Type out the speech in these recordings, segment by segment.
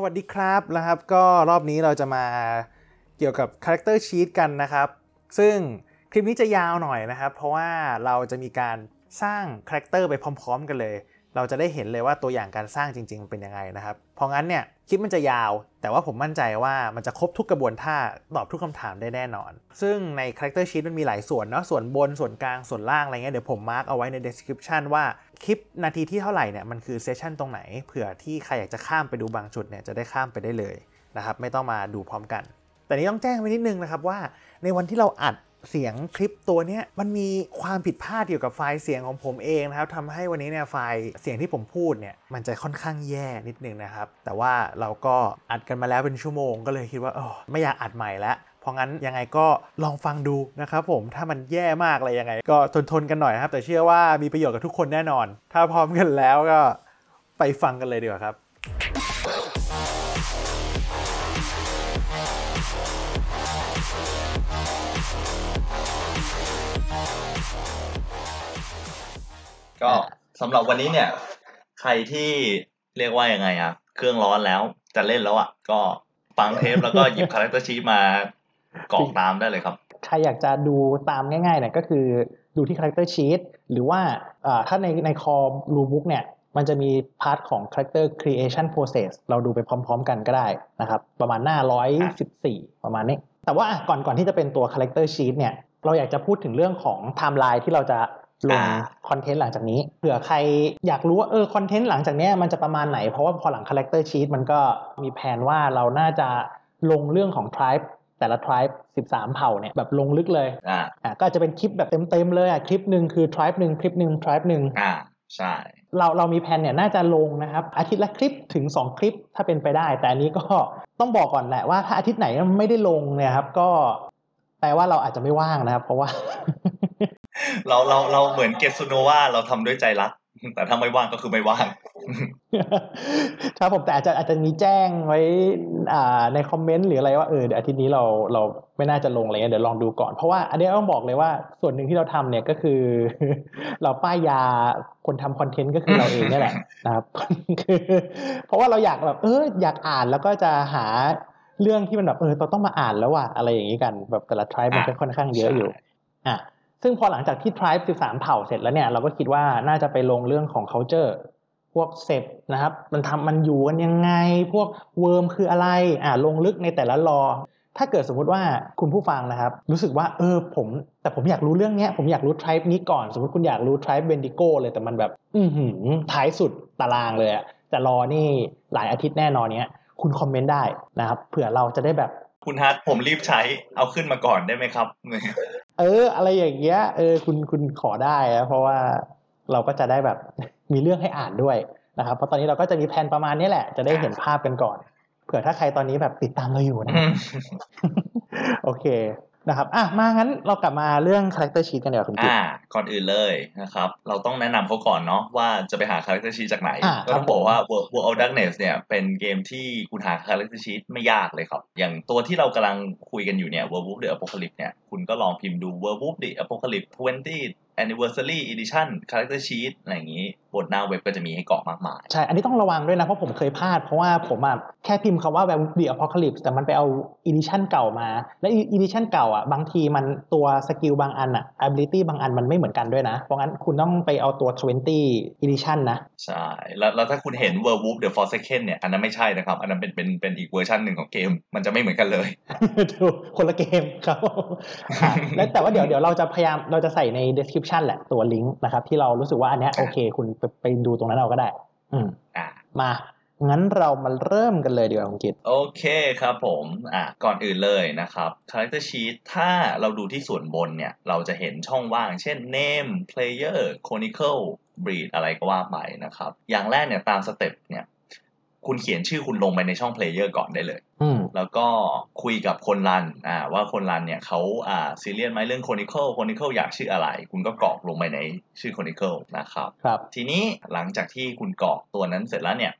สวัสดีครับนะครับ ก็รอบนี้เราจะมาเกี่ยวกับ character sheet กันนะครับ ซึ่งคลิปนี้จะยาวหน่อยนะครับ เพราะว่าเราจะมีการสร้าง character ไปพร้อม ๆ กันเลย เราจะได้เห็นเลยว่าตัวอย่างการสร้างจริง ๆ เป็นยังไงนะครับ เพราะงั้นเนี่ยคลิปมันจะยาว แต่ว่าผมมั่นใจว่ามันจะครบทุกกระบวนท่าตอบทุกคำถามได้แน่นอน ซึ่งใน Character Sheet มันมีหลายส่วนเนาะส่วนบนส่วนกลางส่วนล่างอะไรเงี้ยเดี๋ยวผม mark เอาไว้ใน description ว่าคลิปนาทีที่เท่าไหร่เนี่ยมันคือเซสชันตรงไหนเผื่อที่ใครอยากจะข้ามไปดูบางจุดเนี่ยจะได้ข้ามไปได้เลยนะครับไม่ต้องมาดูพร้อมกัน แต่นี้ต้องแจ้งไว้นิดนึงนะครับว่าในวันที่เราอัด เสียงคลิปตัวเนี้ยมันมีความผิดพลาดเกี่ยวกับไฟล์เสียงของผมเองนะครับทำให้วันนี้เนี่ยไฟล์เสียงที่ผมพูดเนี่ยมันจะค่อนข้างแย่นิดนึงนะครับ แต่ว่าเราก็อัดกันมาแล้วเป็นชั่วโมงก็เลยคิดว่าเออไม่อยากอัดใหม่แล้วเพราะงั้นยังไงก็ลองฟังดูนะครับผมถ้ามันแย่มากอะไรยังไง ก็ทนทนกันหน่อยนะครับ แต่เชื่อว่ามีประโยชน์กับทุกคนแน่นอน ถ้าพร้อมกันแล้วก็ไปฟังกันเลยดีกว่าครับ ก็สำหรับวันนี้เนี่ย ใครที่เรียกว่ายังไงอะเครื่องร้อนแล้วจะเล่นแล้วอะก็ฟังเทปแล้วก็หยิบ character sheet มากรอกตามได้เลยครับ ใครอยากจะดูตามง่ายๆเนี่ยก็คือดูที่ Character Sheet หรือว่าอ่าถ้าในใน core rulebook เนี่ย มันจะมี part ของ Character Creation Process เราดูไปพร้อม ๆ กันก็ได้นะครับ ประมาณหน้า 114 ประมาณนี้ แต่ว่าอะก่อนก่อนที่จะเป็นตัว Character Sheet เนี่ย เราอยากจะพูดถึงเรื่องของไทม์ไลน์ที่เราจะ ลงอ่าคอนเทนต์หลังจากนี้เผื่อใครอยากรู้ว่าเออคอนเทนต์หลังจากเนี้ยมันจะประมาณไหน เพราะว่าพอหลัง Character Sheet มันก็มีแผนว่าเราน่าจะลงเรื่องของ Tribe แต่ละ tribe 13 เผ่าเนี่ยแบบลงลึกเลยอ่าอะก็อาจจะเป็นคลิปแบบเต็มๆเลยอะคลิปหนึ่งคือ tribe หนึ่งคลิปหนึ่ง tribe หนึ่งอ่าใช่เราเรามีแผนเนี่ยน่าจะลงนะครับ อาทิตย์ละคลิปถึง 2 คลิปถ้าเป็นไปได้ แต่อันนี้ก็ต้องบอกก่อนแหละว่าถ้าอาทิตย์ไหนไม่ได้ลงเนี่ยครับ ก็แปลว่าเราอาจจะไม่ว่างนะครับ เพราะว่า เราเราเราเหมือนเกสโนว่าเราทำด้วยใจรัก แต่ถ้าไม่ว่างก็คือไม่ว่าง ครับผมแต่อาจจะอาจจะมีแจ้งไว้อ่าในคอมเมนต์หรืออะไรว่าเออเดี๋ยวอาทิตย์นี้เราเราไม่น่าจะลงอะไรเงี้ยเดี๋ยวลองดูก่อนเพราะว่าอันนี้ต้องบอกเลยว่าส่วนหนึ่งที่เราทำเนี่ยก็คือ เราป้ายยาคนทำคอนเทนต์ก็คือเราเองเนี่ยแหละนะครับคือเพราะว่าเราอยากแบบเอออยากอ่านแล้วก็จะหาเรื่องที่มันแบบเออเราต้องมาอ่านแล้วว่ะอะไรอย่างนี้กัน แบบแต่ละทริปมันก็ค่อนข้างเยอะอยู่ อะ ซึ่งพอหลังจากที่ tribe 13 เผ่าเสร็จแล้วเนี่ยเราก็คิดว่าน่าจะไปลงเรื่องของ culture พวกเซปนะครับ มันทำมันอยู่กันยังไง พวกเวิร์มคืออะไรอ่าลงลึกในแต่ละรอ ถ้าเกิดสมมุติว่าคุณผู้ฟังนะครับ รู้สึกว่าเออผม แต่ผมอยากรู้เรื่องเนี้ยผมอยากรู้ tribe นี้ก่อน สมมติคุณอยากรู้ tribe Bendigo เลยแต่มันแบบ อือหือท้ายสุดตารางเลยอะจะรอนี่หลายอาทิตย์แน่นอนเนี้ยคุณคอมเมนต์ได้นะครับเผื่อเราจะได้แบบคุณฮัทผมรีบใช้เอาขึ้นมาก่อนได้ไหมครับ เออ อะไรอย่างเงี้ย เออ คุณคุณขอได้นะเพราะว่าเราก็จะได้แบบมีเรื่องให้อ่านด้วยนะครับ เพราะตอนนี้เราก็จะมีแผนประมาณนี้แหละ จะได้เห็นภาพกันก่อน เผื่อถ้าใครตอนนี้แบบติดตามเราอยู่นะ โอเค นะครับอะมางั้นเรากลับมาเรื่อง character sheet กันเดี๋ยวคุณกิ๊อ่าก่อนอื่นเลยนะครับเราต้องแนะนำเขาก่อนเนาะว่าจะไปหา character sheet จากไหนอ่าก็ต้องบอกว่า World World of Darkness เนี่ยเป็นเกมที่คุณหา character sheet ไม่ยากเลยครับ อย่างตัวที่เรากำลังคุยกันอยู่เนี่ย Werewolf the Apocalypse เนี่ยคุณก็ลองพิมพ์ดู Werewolf the Apocalypse 20 Anniversary Edition Character Sheet อะไรอย่างนี้บนหน้าเว็บก็จะมีให้กรอกมากมาย ใช่ อันนี้ต้องระวังด้วยนะ เพราะผมเคยพลาด เพราะว่าผมอะ แค่พิมพ์คำว่าแบบ The Apocalypse แต่มันไปเอา edition เก่ามา และ edition เก่าอะบางทีมันตัวสกิลบางอันอะ ability บางอันมันไม่เหมือนกันด้วยนะ เพราะงั้นคุณต้องไปเอาตัว 20 edition นะ ใช่ แล้วแล้วถ้าคุณเห็น Werewolf the Forsaken เนี่ย อันนั้นไม่ใช่นะครับ อันนั้นเป็นเป็นเป็นอีกเวอร์ชันหนึ่งของเกม มันจะไม่เหมือนกันเลยถูกคนละเกมครับอะแล้วแต่ว่าเดี๋ยวเดี๋ยวเราจะพยายามเราจะใส่ใน description แหละตัวลิงก์นะครับที่เรารู้สึกว่าอันเนี้ยโอเค คุณไปไปดูตรงนั้นเอาก็ได้ อืมอ่ามา งั้นเรามาเริ่มกันเลยดีกว่าคุณกิตโอเคครับผมอะก่อนอื่นเลยนะครับ Character Sheet ถ้าเราดูที่ส่วนบนเนี่ย เราจะเห็นช่องว่าง เช่น Name Player Chronicle Breed อะไรก็ว่าไปนะครับ อย่างแรกเนี่ยตามสเต็ปเนี่ย คุณเขียนชื่อคุณลงไปในช่อง Player ก่อนได้เลยอืมแล้วก็คุยกับคนรันอ่าว่าคนรันเนี่ยเขาอ่าซีเรียสไหมเรื่อง Chronicle Chronicle อยากชื่ออะไร คุณก็กรอกลงไปในชื่อ Chronicle นะครับครับ ทีนี้หลังจากที่คุณกรอกตัวนั้นเสร็จแล้วเนี่ย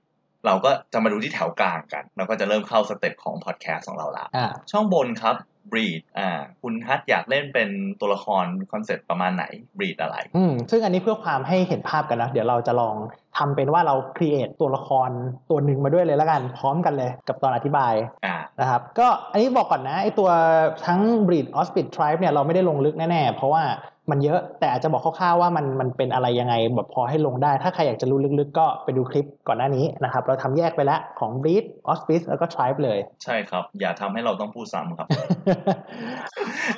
เราก็จะมาดูที่แถวกลางกัน เราก็จะเริ่มเข้าสเต็ปของพอดแคสต์ของเราละอ่าช่องบนครับ breed อ่าคุณฮัทอยากเล่นเป็นตัวละครคอนเซ็ปต์ประมาณไหน breed อะไรอืมซึ่งอันนี้เพื่อความให้เห็นภาพกันนะเดี๋ยวเราจะลองทำเป็นว่าเรา create ตัวละครตัวหนึ่งมาด้วยเลยแล้วกัน พร้อมกันเลยกับตอนอธิบายอ่านะครับก็อันนี้บอกก่อนนะไอตัวทั้ง breed auspice tribe เนี่ยเราไม่ได้ลงลึกแน่ๆ เพราะว่า มันเยอะแต่อาจจะบอกคร่าวๆว่ามันมันเป็นอะไรยังไงแบบพอให้ลงได้ ถ้าใครอยากจะรู้ลึกๆ ก็ไปดูคลิปก่อนหน้านี้นะครับ เราทำแยกไปแล้วของ breed auspice แล้วก็ tribe เลย ใช่ครับ อย่าทำให้เราต้องพูดซ้ำครับ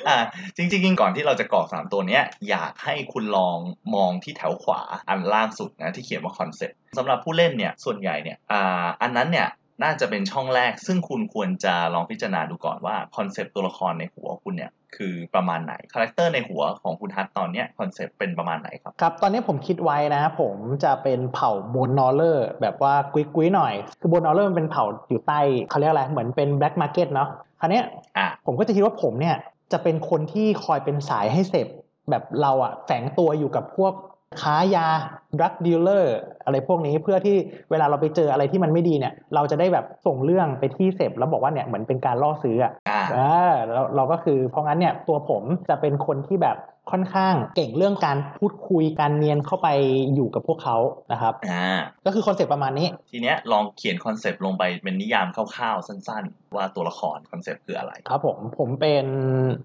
อ่าจริงๆก่อนที่เราจะกรอกสามตัวเนี้ย อยากให้คุณลองมองที่แถวขวาอันล่างสุดนะที่เขียนว่าคอนเซ็ปต์สำหรับผู้เล่นเนี่ยส่วนใหญ่เนี่ยอ่าอันนั้นเนี่ย น่าจะเป็นช่องแรก ซึ่งคุณควรจะลองพิจารณาดูก่อนว่าคอนเซ็ปต์ตัวละครในหัวคุณเนี่ยคือประมาณไหนคาแรคเตอร์ในหัวของคุณฮัทตอนเนี้ยคอนเซ็ปต์เป็นประมาณไหนครับ ครับ ตอนนี้ผมคิดไว้นะผมจะเป็นเผ่า Bone Gnawer แบบว่ากุ้ยกุ้ยๆหน่อย คือ Bone Gnawer มันเป็นเผ่าอยู่ใต้เขาเรียกอะไรเหมือนเป็น black market เนาะคราวเนี้ยอ่าผมก็จะคิดว่าผมเนี่ยจะเป็นคนที่คอยเป็นสายให้ sept แบบเราอะแฝงตัวอยู่กับพวก ค้ายาdrug dealer อะไรพวกนี้เพื่อที่เวลาเราไปเจออะไรที่มันไม่ดีเนี่ย เราจะได้แบบส่งเรื่องไปที่ sept แล้วบอกว่าเนี่ยเหมือนเป็นการล่อซื้ออะอ่าอ่าเราเราก็คือเพราะงั้นเนี่ยตัวผมจะเป็นคนที่แบบ ค่อนข้างเก่งเรื่องการพูดคุยการเนียนเข้าไปอยู่กับพวกเขานะครับอ่าก็คือคอนเซ็ปต์ประมาณนี้ ทีเนี้ยลองเขียนคอนเซปต์ลงไปเป็นนิยามคร่าวๆ สั้นๆ ว่าตัวละครคอนเซปต์คืออะไร ครับผมผมเป็น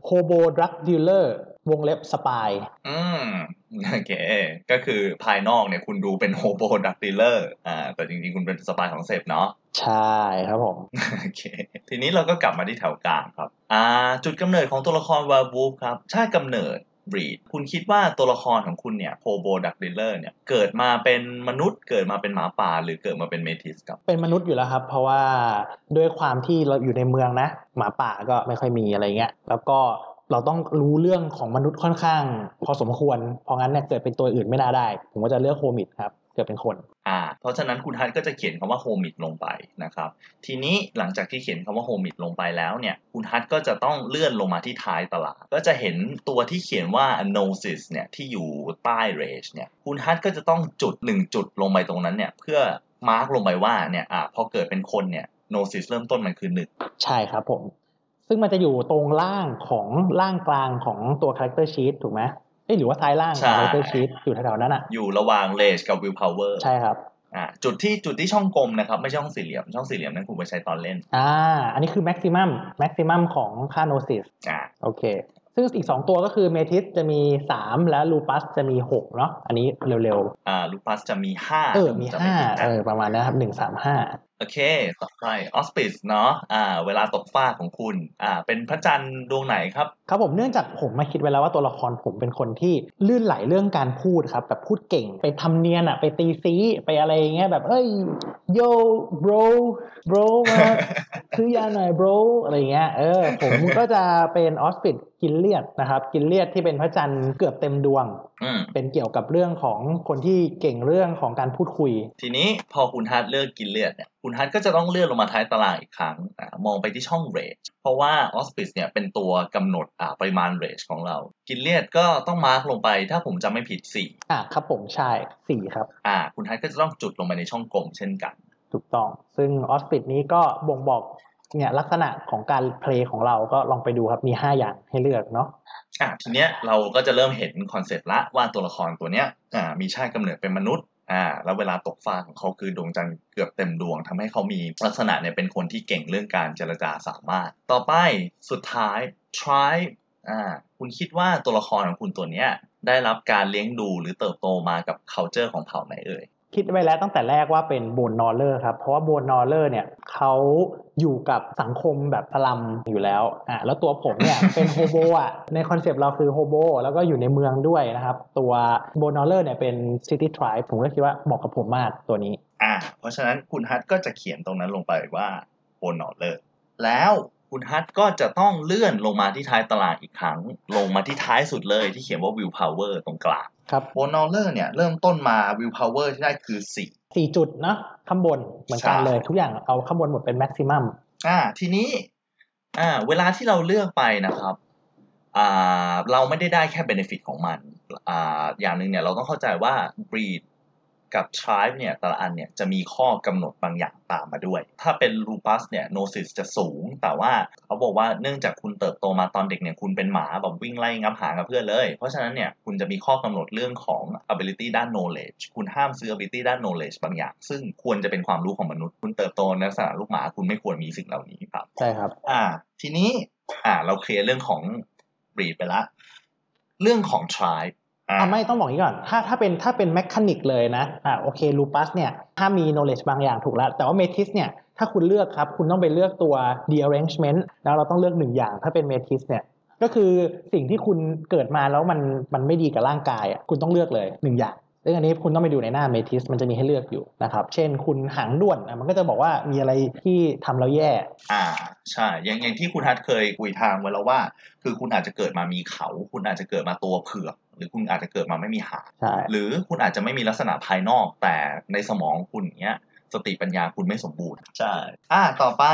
hobo drug dealerวงเล็บ spy อืมโอเค ก็คือภายนอกเนี่ยคุณดูเป็น hobo drug dealer อ่า แต่จริงๆ คุณเป็น spy ของ sept เนาะ ใช่ครับผม โอเค ทีนี้เราก็กลับมาที่แถวกลางครับ อ่า จุดกำเนิดของตัวละคร werewolf ครับ ชาติกำเนิด breed คุณคิดว่าตัวละครของคุณเนี่ย hobo drug dealer เนี่ยเกิดมาเป็นมนุษย์เกิดมาเป็นหมาป่า หรือเกิดมาเป็น metis ครับเป็นมนุษย์อยู่แล้วครับ เพราะว่าด้วยความที่เราอยู่ในเมืองนะ หมาป่าก็ไม่ค่อยมีอะไรเงี้ยแล้วก็เราต้องรู้เรื่องของมนุษย์ค่อนข้าง พอสมควร เพราะงั้นเนี่ยเกิดเป็นตัวอื่นไม่น่าได้ ผมก็จะเลือก homid ครับ เกิดเป็นคน อ่า เพราะฉะนั้นคุณฮัทก็จะเขียนคำว่า homid ลงไปนะครับ ทีนี้หลังจากที่เขียนคำว่า homid ลงไปแล้วเนี่ย คุณฮัทก็จะต้องเลื่อนลงมาที่ท้ายตารางก็จะเห็นตัวที่เขียนว่า gnosis เนี่ยที่อยู่ใต้ rage เนี่ย คุณฮัทก็จะต้องจุดหนึ่งจุดลงไปตรงนั้นเนี่ยเพื่อมาร์กลงไปว่าเนี่ยอ่าพอเกิดเป็นคนเนี่ย nosis เริ่มต้นมันคือหนึ่งใช่ครับผมซึ่งมันจะอยู่ตรงล่างของล่างกลางของตัว character sheet ถูกไหมเอ้ย หรือว่าซ้ายล่างของ character sheet อยู่แถวๆนั้นอะ อยู่ระหว่าง range กับ willpower ใช่ครับอ่าจุดที่จุดที่ช่องกลมนะครับ ไม่ใช่ช่องสี่เหลี่ยมช่องสี่เหลี่ยมนั้นคุณไปใช้ตอนเล่นอ่าอันนี้คือ maximum maximum ของค่า nosis อ่าโอเค ซึ่งอีก 2 ตัวก็คือเมทิสจะมี 3 และลูปัสจะมี 6 เนาะอันนี้เร็วอ่าลูปัสจะมีห้าๆเออมีจะไผิด5นะเออประมาณนะครับ1 3 5โอเค ต่อไปออสปิสเนาะ อ่า เวลาตกฟ้าของคุณ อ่า เป็นพระจันทร์ดวงไหนครับ ครับผมเนื่องจากผมมาคิดไว้แล้วว่าตัวละครผมเป็นคนที่ลื่นไหลเรื่องการพูดครับ แบบพูดเก่ง ไปทำเนียนอะไปตีซี ไปอะไรอย่างเงี้ย แบบ เอ้ย โย bro bro มาซื้อยาหน่อย bro อะไรเงี้ย เออ ผมก็จะเป็นออสปิดกินเลียดนะครับ กินเลียดที่เป็นพระจันทร์เกือบเต็มดวงเป็นเกี่ยวกับเรื่องของคนที่เก่งเรื่องของการพูดคุย ทีนี้พอคุณฮัทเลือกกินเลือดเนี่ยคุณฮัทก็จะต้องเลื่อนลงมาท้ายตารางอีกครั้งอ่ามองไปที่ช่องเรจเพราะว่าออสปิสเนี่ยเป็นตัวกำหนดอ่าปริมาณเรจของเรา กินเลือดก็ต้องมาร์กลงไปถ้าผมจำไม่ผิดอะครับผมใช่สี่ครับ4อ่าคุณฮัทก็จะต้องจุดลงไปในช่องกลมเช่นกันถูกต้อง ซึ่งออสปิดนี้ก็บ่งบอก เนี่ยลักษณะของการ play ของเราก็ลองไปดูครับมี 5 อย่างให้เลือกเนาะอะทีเนี้ยเราก็จะเริ่มเห็นคอนเซปต์ละว่าตัวละครตัวเนี้ยอ่ามีชาติกำเนิดเป็นมนุษย์อ่าแล้วเวลาตกฟ้าของเขาคือดวงจันทร์เกือบเต็มดวงทำให้เขามีลักษณะเนี่ยเป็นคนที่เก่งเรื่องการเจรจาสามารถ ต่อไปสุดท้าย tribe อ่าคุณคิดว่าตัวละครของคุณตัวเนี้ยได้รับการเลี้ยงดูหรือเติบโตมากับ culture ของเผ่าไหนเอ่ย คิดไว้แล้วตั้งแต่แรกว่าเป็น Bone Gnawer ครับ เพราะว่า Bone Gnawer เนี่ยเขาอยู่กับสังคมแบบสลัมอยู่แล้วอ่าแล้วตัวผมเนี่ยเป็น hobo อะในคอนเซปต์เราคือ hobo แล้วก็อยู่ในเมืองด้วยนะครับ ตัว Bone Gnawer เนี่ยเป็น city tribeิปผมก็คิดว่าเหมาะกับผมมากตัวนี้อ่าเพราะฉะนั้นคุณฮัทก็จะเขียนตรงนั้นลงไปว่า Bone Gnawer แล้วคุณฮัทก็จะต้องเลื่อนลงมาที่ท้ายตารางอีกครั้ง ลงมาที่ท้ายสุดเลยที่เขียนว่า will power ตรงกลาง ครับ Bone Gnawer เนี่ยเริ่มต้นมา will power ที่ได้คือ4สี่จุดเนาะข้างบนเหมือนกันใช่เลยทุกอย่างเอาข้างบนหมดเป็นแม็กซิมัมอ่าทีนี้อ่าเวลาที่เราเลือกไปนะครับอ่าเราไม่ได้ได้แค่ benefit ของมันอ่าอย่างหนึ่งเนี่ยเราต้องเข้าใจว่า breed กับ tribe เนี่ยแต่ละอันเนี่ยจะมีข้อกำหนดบางอย่างตามมาด้วย ถ้าเป็น lupus เนี่ย gnosis จะสูง แต่ว่าเขาบอกว่าเนื่องจากคุณเติบโตมาตอนเด็กเนี่ยคุณเป็นหมาแบบวิ่งไล่งับหางกับเพื่อนเลย เพราะฉะนั้นเนี่ยคุณจะมีข้อกำหนดเรื่องของ ability ด้าน knowledge คุณห้ามซื้อ ability ด้าน knowledge บางอย่าง ซึ่งควรจะเป็นความรู้ของมนุษย์ คุณเติบโตในลักษณะลูกหมาคุณไม่ควรมีสิ่งเหล่านี้ครับใช่ครับอ่าทีนี้อ่าเราเคลียร์เรื่องของ breed ไปละเรื่องของ tribe อ่าไม่ต้องบอกนี้ก่อน ถ้าถ้าเป็นถ้าเป็น mechanic เลยนะอ่าโอเคลูปัสเนี่ยถ้ามี knowledge บางอย่างถูกแล้ว แต่ว่า metis เนี่ยถ้าคุณเลือกครับคุณต้องไปเลือกตัว derangement แล้วเราต้องเลือกหนึ่งอย่าง ถ้าเป็น metis เนี่ยก็คือสิ่งที่คุณเกิดมาแล้วมันมันไม่ดีกับร่างกายอะคุณต้องเลือกเลยหนึ่งอย่าง ซึ่งอันนี้คุณต้องไปดูในหน้าเมทิสมันจะมีให้เลือกอยู่นะครับ เช่นคุณหางด้วนอะมันก็จะบอกว่ามีอะไรที่ทำแล้วแย่ อ่าใช่อย่างอย่างที่คุณฮัทเคยคุยทางไว้แล้วว่า คือคุณอาจจะเกิดมามีเขา คุณอาจจะเกิดมาตัวเผือกหรือคุณอาจจะเกิดมาไม่มีหางใช่หรือคุณอาจจะไม่มีลักษณะภายนอกแต่ในสมองคุณเนี้ย สติปัญญาคุณไม่สมบูรณ์ ใช่ อ่า ต่อไป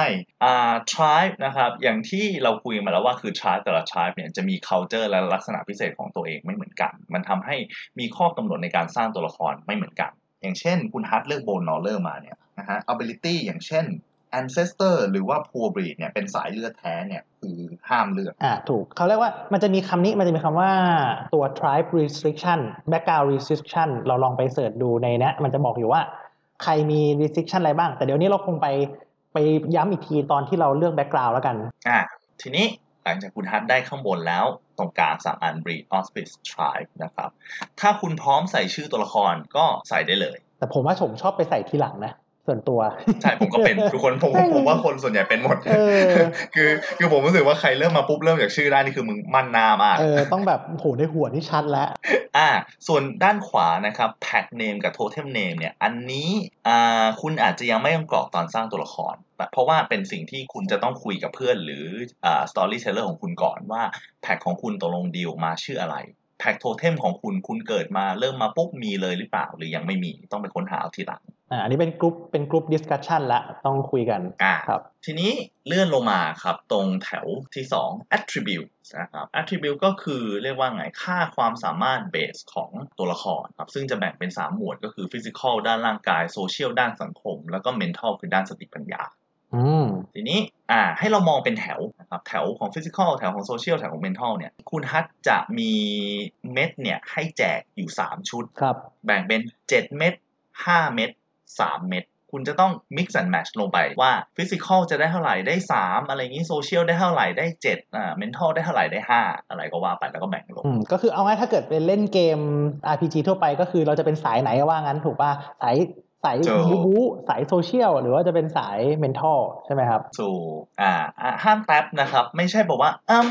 อ่า tribe นะครับ อย่างที่เราคุยมาแล้วว่าคือ tribe แต่ละ tribe เนี่ยจะมี culture และลักษณะพิเศษของตัวเองไม่เหมือนกัน มันทำให้มีข้อกำหนดในการสร้างตัวละครไม่เหมือนกัน อย่างเช่น คุณฮัทเลือกโบนนอลเลอร์มาเนี่ยนะฮะ ability อย่างเช่น ancestor หรือว่า poor breed เนี่ยเป็นสายเลือดแท้เนี่ยคือห้ามเลือก อ่าถูกเขาเรียกว่ามันจะมีคำนี้มันจะมีคำว่าตัว tribe restriction background restriction เราลองไปเสิร์ชดูในเนี้ยมันจะบอกอยู่ว่า ใครมี restriction อะไรบ้าง แต่เดี๋ยวนี้เราคงไปไปย้ำอีกทีตอนที่เราเลือก background แล้วกัน อะทีนี้หลังจากคุณฮัทได้ข้างบนแล้วตรงกลางสามอัน breed auspice tribe นะครับ ถ้าคุณพร้อมใส่ชื่อตัวละครก็ใส่ได้เลย แต่ผมว่าผมชอบไปใส่ทีหลังนะ ส่วนตัว ใช่ผมก็เป็นทุกคนผมผมว่าคนส่วนใหญ่เป็นหมดเออคือคือผมรู้สึกว่าใครเริ่มมาปุ๊บเริ่มจากชื่อได้นี่คือมึงมั่นหน้ามากเออต้องแบบโหในหัวที่ชัดแล้วอ่า ส่วนด้านขวานะครับ pack name กับ totem name เนี่ยอันนี้อ่าคุณอาจจะยังไม่ต้องกรอกตอนสร้างตัวละครแต่เพราะว่าเป็นสิ่งที่คุณจะต้องคุยกับเพื่อน หรืออ่า storyteller ของคุณก่อนว่าแพ็กของคุณตกลงดีลมาชื่ออะไร pack totem ของคุณคุณเกิดมาเริ่มมาปุ๊บมีเลยหรือเปล่า หรือยังไม่มีต้องไปค้นหาเอาทีหลัง อ่าอันนี้เป็นกรุ๊ปเป็นกรุ๊ป discussion ละต้องคุยกันอ่าครับ ทีนี้เลื่อนลงมาครับ ตรงแถวที่ 2 attribute นะครับ attribute ก็คือเรียกว่าไงค่าความสามารถเบสของตัวละครครับ ซึ่งจะแบ่งเป็น 3 หมวดก็คือ physical ด้านร่างกาย social ด้านสังคม แล้วก็ mental คือด้านสติปัญญาอืมทีนี้อ่าให้เรามองเป็นแถวนะครับแถวของ physical แถวของ social แถวของ mental เนี่ยคุณฮัทจะมีเม็ดเนี่ยให้แจกอยู่ 3 ชุดครับแบ่งเป็น 7 เม็ด5 เม็ด 3 เม็ดคุณจะต้อง mix and match ลงไปว่า physical จะได้เท่าไหร่ได้ 3 อะไรอย่างนี้ social ได้เท่าไหร่ได้7อ่า mental ได้เท่าไหร่ได้ 5 อะไรก็ว่าไปแล้วก็แบ่งลงอืมก็คือเอาง่ายถ้าเกิดเป็นเล่นเกม RPG ทั่วไปก็คือเราจะเป็นสายไหนก็ว่างั้นถูกป่ะสายสายถูกบูบูสายโซเชียลหรือว่าจะเป็นสายเมนทัลใช่ไหมครับสู่อ่าอ่าห้ามแท็บนะครับ ไม่ใช่บอกว่าอืม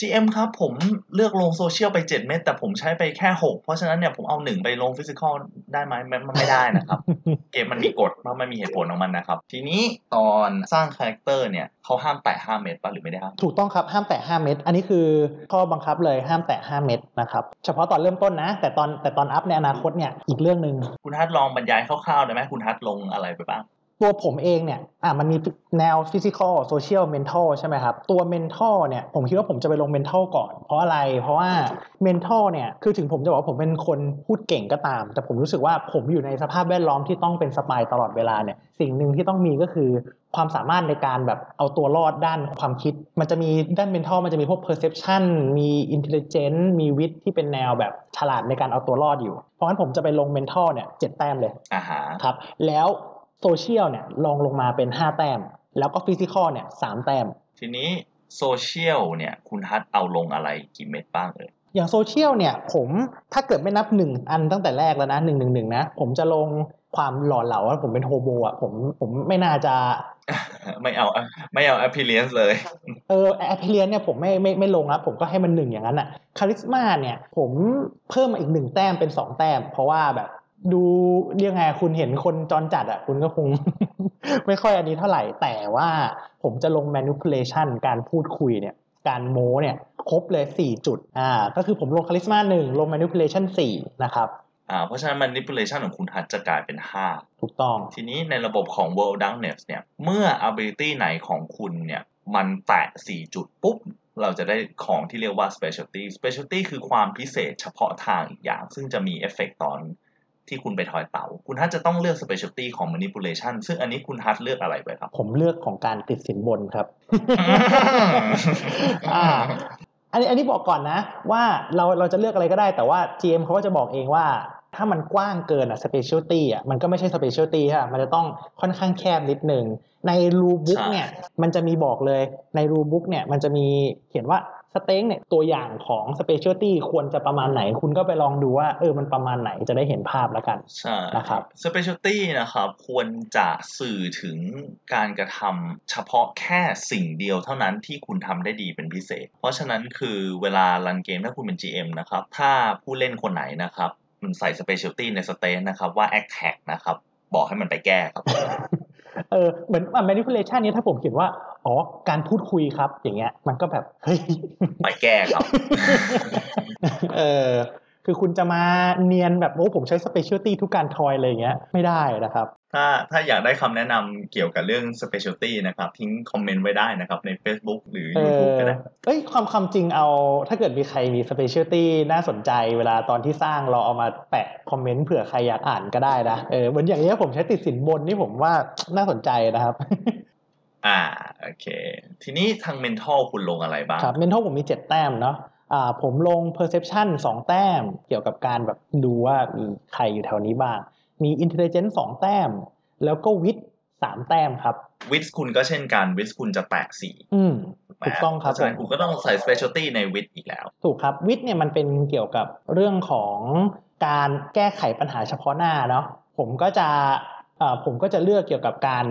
GM ครับผมเลือกลงโซเชียลไป 7 เม็ดแต่ผมใช้ไปแค่ 6 เพราะฉะนั้นเนี่ยผมเอา 1 ไปลงฟิสิกอลได้ไหมมันมันไม่ได้นะครับ เกมมันมีกฎเพราะมันมีเหตุผลของมันนะครับ ทีนี้ตอนสร้างคาแรคเตอร์เนี่ยเขาห้ามแตะ5เม็ดป่ะหรือไม่ได้ห้ามถูกต้องครับห้ามแตะ5เม็ดอันนี้คือข้อบังคับเลยห้ามแตะ5เม็ดนะครับเฉพาะตอนเริ่มต้นนะ แต่ตอนแต่ตอนอัพในอนาคตเนี่ยอีกเรื่องหนึ่งคุณฮัทลองบรรยายคร่าวๆได้ไหมคุณฮัทลงอะไรไปบ้าง ตัวผมเองเนี่ยอะมันมีแนว physical social mental ใช่ไหมครับ ตัว mental เนี่ยผมคิดว่าผมจะไปลง mental ก่อน เพราะอะไร เพราะว่า mental เนี่ยคือถึงผมจะบอกว่าผมเป็นคนพูดเก่งก็ตาม แต่ผมรู้สึกว่าผมอยู่ในสภาพแวดล้อมที่ต้องเป็น spy ตลอดเวลาเนี่ยสิ่งหนึ่งที่ต้องมีก็คือความสามารถในการแบบเอาตัวรอดด้านความคิด มันจะมีด้าน mental มันจะมีพวก perception มี intelligence มี wits ที่เป็นแนวแบบฉลาดในการเอาตัวรอดอยู่ เพราะงั้นผมจะไปลง mental เนี่ยเจ็ดแต้มเลยอ่าฮะครับแล้ว โซเชียลเนี่ยรองลงมาเป็น 5 แต้ม แล้วก็ physical เนี่ยสามแต้ม ทีนี้โซเชียลเนี่ยคุณฮัทเอาลงอะไรกี่เม็ดบ้างเอ่ยอย่างโซเชียลเนี่ยผมถ้าเกิดไม่นับ1อันตั้งแต่แรกแล้วนะ1นึนะผมจะลงความหล่อเหลาว่าผมเป็น hobo อะผมผมไม่น่าจะ ไม่เอาไม่เอา appearance เลยเออ appearance เนี่ยผมไม่ไม่ไม่ลงแล้วผมก็ให้มันหนึ่งอย่างนั้นอะ charisma เนี่ยผมเพิ่มมาอีกหนึ่งแต้มเป็นสองแต้ม เพราะว่าแบบ ดูเรียกไงคุณเห็นคนจรจัดอะ คุณก็คง ไม่ค่อยอันนี้เท่าไหร่ แต่ว่าผมจะลง manipulation การพูดคุยเนี่ย การโม้เนี่ย ครบเลย 4 จุด อ่า ก็คือผมลง charisma หนึ่งลง manipulation 4 นะครับ อ่า เพราะฉะนั้น manipulation ของคุณฮัทจะกลายเป็น 5 ถูกต้อง ทีนี้ในระบบของ World Darkness เนี่ย เมื่อ ability ไหนของคุณเนี่ย มันแตะ 4 จุดปุ๊บเราจะได้ของที่เรียกว่า specialty specialty คือความพิเศษเฉพาะทางอีกอย่าง ซึ่งจะมีเอฟเฟกตอน ที่คุณไปทอยเต๋า คุณฮัทจะต้องเลือก specialty ของ manipulation ซึ่งอันนี้คุณฮัทเลือกอะไรไปครับ ผมเลือกของการติดสินบนครับอ่าอันนี้อันนี้บอกก่อนนะ ว่าเราเราจะเลือกอะไรก็ได้แต่ว่า GM เขาก็จะบอกเองว่าถ้ามันกว้างเกินอะ specialty อะมันก็ไม่ใช่ specialty ฮะมันจะต้องค่อนข้างแคบนิดนึงใน rule book ใช่เนี่ยมันจะมีบอกเลยใน rule book เนี่ยมันจะมีเขียนว่า สเต็งเนี่ยตัวอย่างของ specialty ควรจะประมาณไหน คุณก็ไปลองดูว่าเออมันประมาณไหนจะได้เห็นภาพแล้วกันใช่นะครับ specialty นะครับควรจะสื่อถึงการกระทำเฉพาะแค่สิ่งเดียวเท่านั้นที่คุณทำได้ดีเป็นพิเศษ เพราะฉะนั้นคือเวลารันเกมถ้าคุณเป็น GM นะครับถ้าผู้เล่นคนไหนนะครับมันใส่ specialty ในสเตนนะครับว่า attack นะครับบอกให้มันไปแก้ครับ เออเหมือนอะ manipulation นี้ถ้าผมเขียนว่า อ๋อ การพูดคุยครับ อย่างเงี้ย มันก็แบบ เฮ้ยไปแก้ครับ เออ คือคุณจะมาเนียนแบบโอ้ผมใช้ specialty ทุกการทอยอะไรอย่างเงี้ยไม่ได้นะครับ ถ้าถ้าอยากได้คำแนะนำเกี่ยวกับเรื่อง specialty นะครับ ทิ้งคอมเมนต์ไว้ได้นะครับ ใน Facebook หรือเอ YouTube อก็ได้เอ้ยความความจริงเอา ถ้าเกิดมีใครมี specialty น่าสนใจเวลาตอนที่สร้างเราเอามาแปะคอมเมนต์เผื่อใครอยากอ่านก็ได้นะเออเหมือนอย่างเงี้ยผมใช้ติดสินบนนี่ผมว่าน่าสนใจนะครับอ่าโอเค ทีนี้ทาง mental คุณลงอะไรบ้างครับ mental ผมมี7แต้มเนาะอ่า ผมลง perception 2 แต้ม เกี่ยวกับการแบบดูว่ามีใครอยู่แถวนี้บ้าง มี intelligence 2 แต้ม แล้วก็ wit 3แต้มครับ วิทคุณก็เช่นกัน วิทคุณจะแตกสีอืมถูกไหมถูกต้องครับเพาะฉะนั้นผมคุณก็ต้องใส่ specialty ในวิทอีกแล้ว ถูกครับ วิทย์เนี่ยมันเป็นเกี่ยวกับเรื่องของการแก้ไขปัญหาเฉพาะหน้าเนาะผมก็จะเอ่อผมก็จะเลือกเกี่ยวกับการ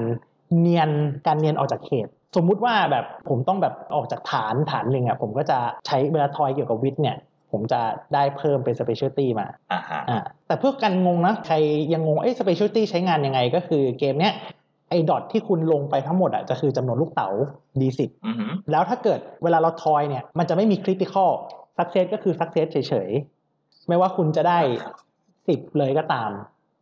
เนียนการเนียนออกจากเขต สมมุติว่าแบบผมต้องแบบออกจากฐานฐานหนึ่งอะผมก็จะใช้เวลาทอยเกี่ยวกับวิทย์เนี่ยผมจะได้เพิ่มเป็น specialty มาอ่าฮะอ่าแต่เพื่อกันงงนะ ใครยังงง เอ้ย specialty ใช้งานยังไงก็คือเกมเนี้ยไอ้ดอทที่คุณลงไปทั้งหมดอะจะคือจำนวนลูกเต๋า d10 อือหือแล้วถ้าเกิดเวลาเราทอยเนี่ย มันจะไม่มี critical success ก็คือ success เฉยๆ ไม่ว่าคุณจะได้ 10 เลยก็ตาม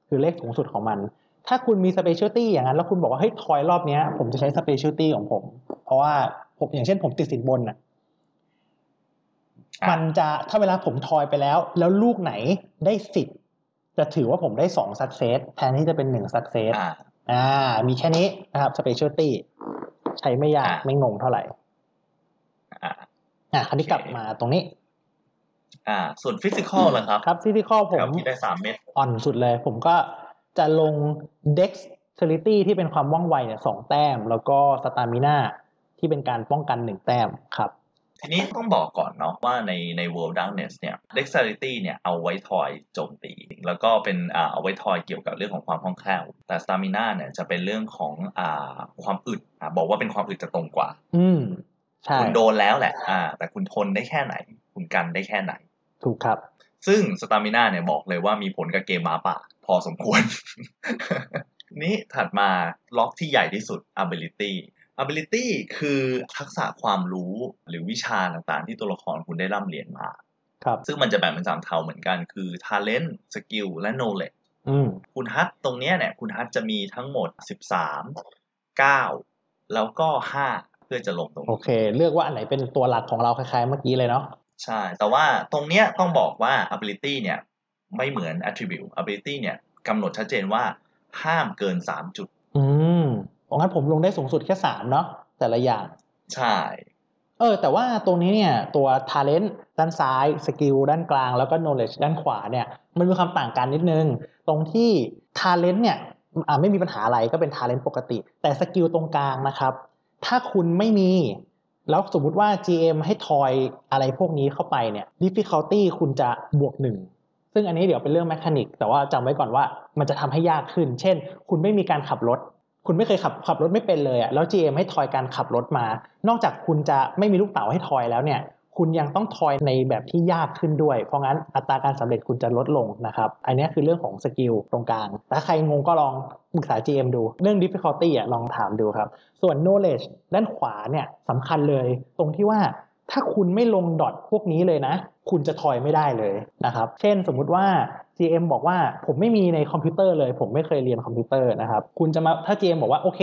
คือเลขสูงสุดของมัน ถ้าคุณมี specialty อย่างนั้น แล้วคุณบอกว่าเฮ้ยทอยรอบเนี้ย ผมจะใช้ specialty ของผม เพราะว่าผมอย่างเช่นผมติดสินบนอะอะมันจะถ้าเวลาผมทอยไปแล้ว แล้วลูกไหนได้สิบจะถือว่าผมได้สองสักเซสแทนที่จะเป็นหนึ่งสักเซสอ่าอ่ามีแค่นี้นะครับ specialty ใช้ไม่ยากอ่าไม่งงเท่าไหร่อ่าอะคราวนี้โอเคกลับมาตรงนี้ อ่า ส่วน physical ล่ะครับ ครับ physical ผมแถวที่ได้สามเม็ดอ่อนสุดเลย ผมก็ จะลง dexterity ที่เป็นความว่องไวเนี่ยสองแต้ม แล้วก็ stamina ที่เป็นการป้องกันหนึ่งแต้มครับ ทีนี้ต้องบอกก่อนเนาะว่าในใน World Darkness เนี่ย Dexterity เนี่ยเอาไว้ทอยโจมตี แล้วก็เป็นอ่าเอาไว้ทอยเกี่ยวกับเรื่องของความคล่องแคล่ว แต่ Stamina เนี่ยจะเป็นเรื่องของอ่าความอึดอ่าบอกว่าเป็นความอึดจะตรงกว่า อืมใช่คุณโดนแล้วแหละอ่าแต่คุณทนได้แค่ไหน คุณกันได้แค่ไหน ถูกครับ ซึ่งสตามิน่าเนี่ยบอกเลยว่ามีผลกับเกมหมาป่า พอสมควร นี้ถัดมาล็อกที่ใหญ่ที่สุด ability ability คือทักษะความรู้หรือวิชาต่างๆ ที่ตัวละครคุณได้ร่ำเรียนมา ครับ ซึ่งมันจะแบ่งเป็นสามเทาเหมือนกันคือ talent skill และ knowledge อืมคุณฮัทตรงเนี้ยเนี่ยคุณฮัทจะมีทั้งหมด 13 9 แล้วก็ 5 เพื่อจะลงตรงโอนี้เค เลือกว่าอันไหนเป็นตัวหลักของเราคล้ายๆเมื่อกี้เลยเนาะใช่ แต่ว่าตรงเนี้ยต้องบอกว่า ability เนี่ย ไม่เหมือน attribute ability เนี่ยกำหนดชัดเจนว่าห้ามเกิน3จุด อืมงั้นผมลงได้สูงสุดแค่สามเนาะแต่ละอย่าง ใช่ เออ แต่ว่าตรงนี้เนี่ย ตัว talent ด้านซ้าย skill ด้านกลางแล้วก็ knowledge ด้านขวาเนี่ย มันมีความต่างกันนิดนึง ตรงที่ talent เนี่ยอ่าไม่มีปัญหาอะไรก็เป็น talent ปกติ แต่ skill ตรงกลางนะครับ ถ้าคุณไม่มี แล้วสมมุติว่า GM ให้ทอยอะไรพวกนี้เข้าไปเนี่ย difficulty คุณจะบวกหนึ่ง ซึ่งอันนี้เดี๋ยวเป็นเรื่อง mechanic แต่ว่าจำไว้ก่อนว่ามันจะทำให้ยากขึ้น เช่น คุณไม่มีการขับรถ คุณไม่เคยขับขับรถไม่เป็นเลยอะแล้ว GM ให้ทอยการขับรถมา นอกจากคุณจะไม่มีลูกเต๋าให้ทอยแล้วเนี่ยคุณยังต้องทอยในแบบที่ยากขึ้นด้วย เพราะงั้นอัตราการสำเร็จคุณจะลดลงนะครับ อันนี้คือเรื่องของ skill ตรงกลาง ถ้าใครงงก็ลองปรึกษา GM ดู เรื่อง difficulty อะลองถามดูครับ ส่วน knowledge ด้านขวาเนี่ยสำคัญเลย ตรงที่ว่าถ้าคุณไม่ลง dot พวกนี้เลยนะ คุณจะทอยไม่ได้เลยนะครับ เช่นสมมุติว่า GM บอกว่าผมไม่มีในคอมพิวเตอร์เลย ผมไม่เคยเรียนคอมพิวเตอร์นะครับ คุณจะมาถ้า GM บอกว่าโอเค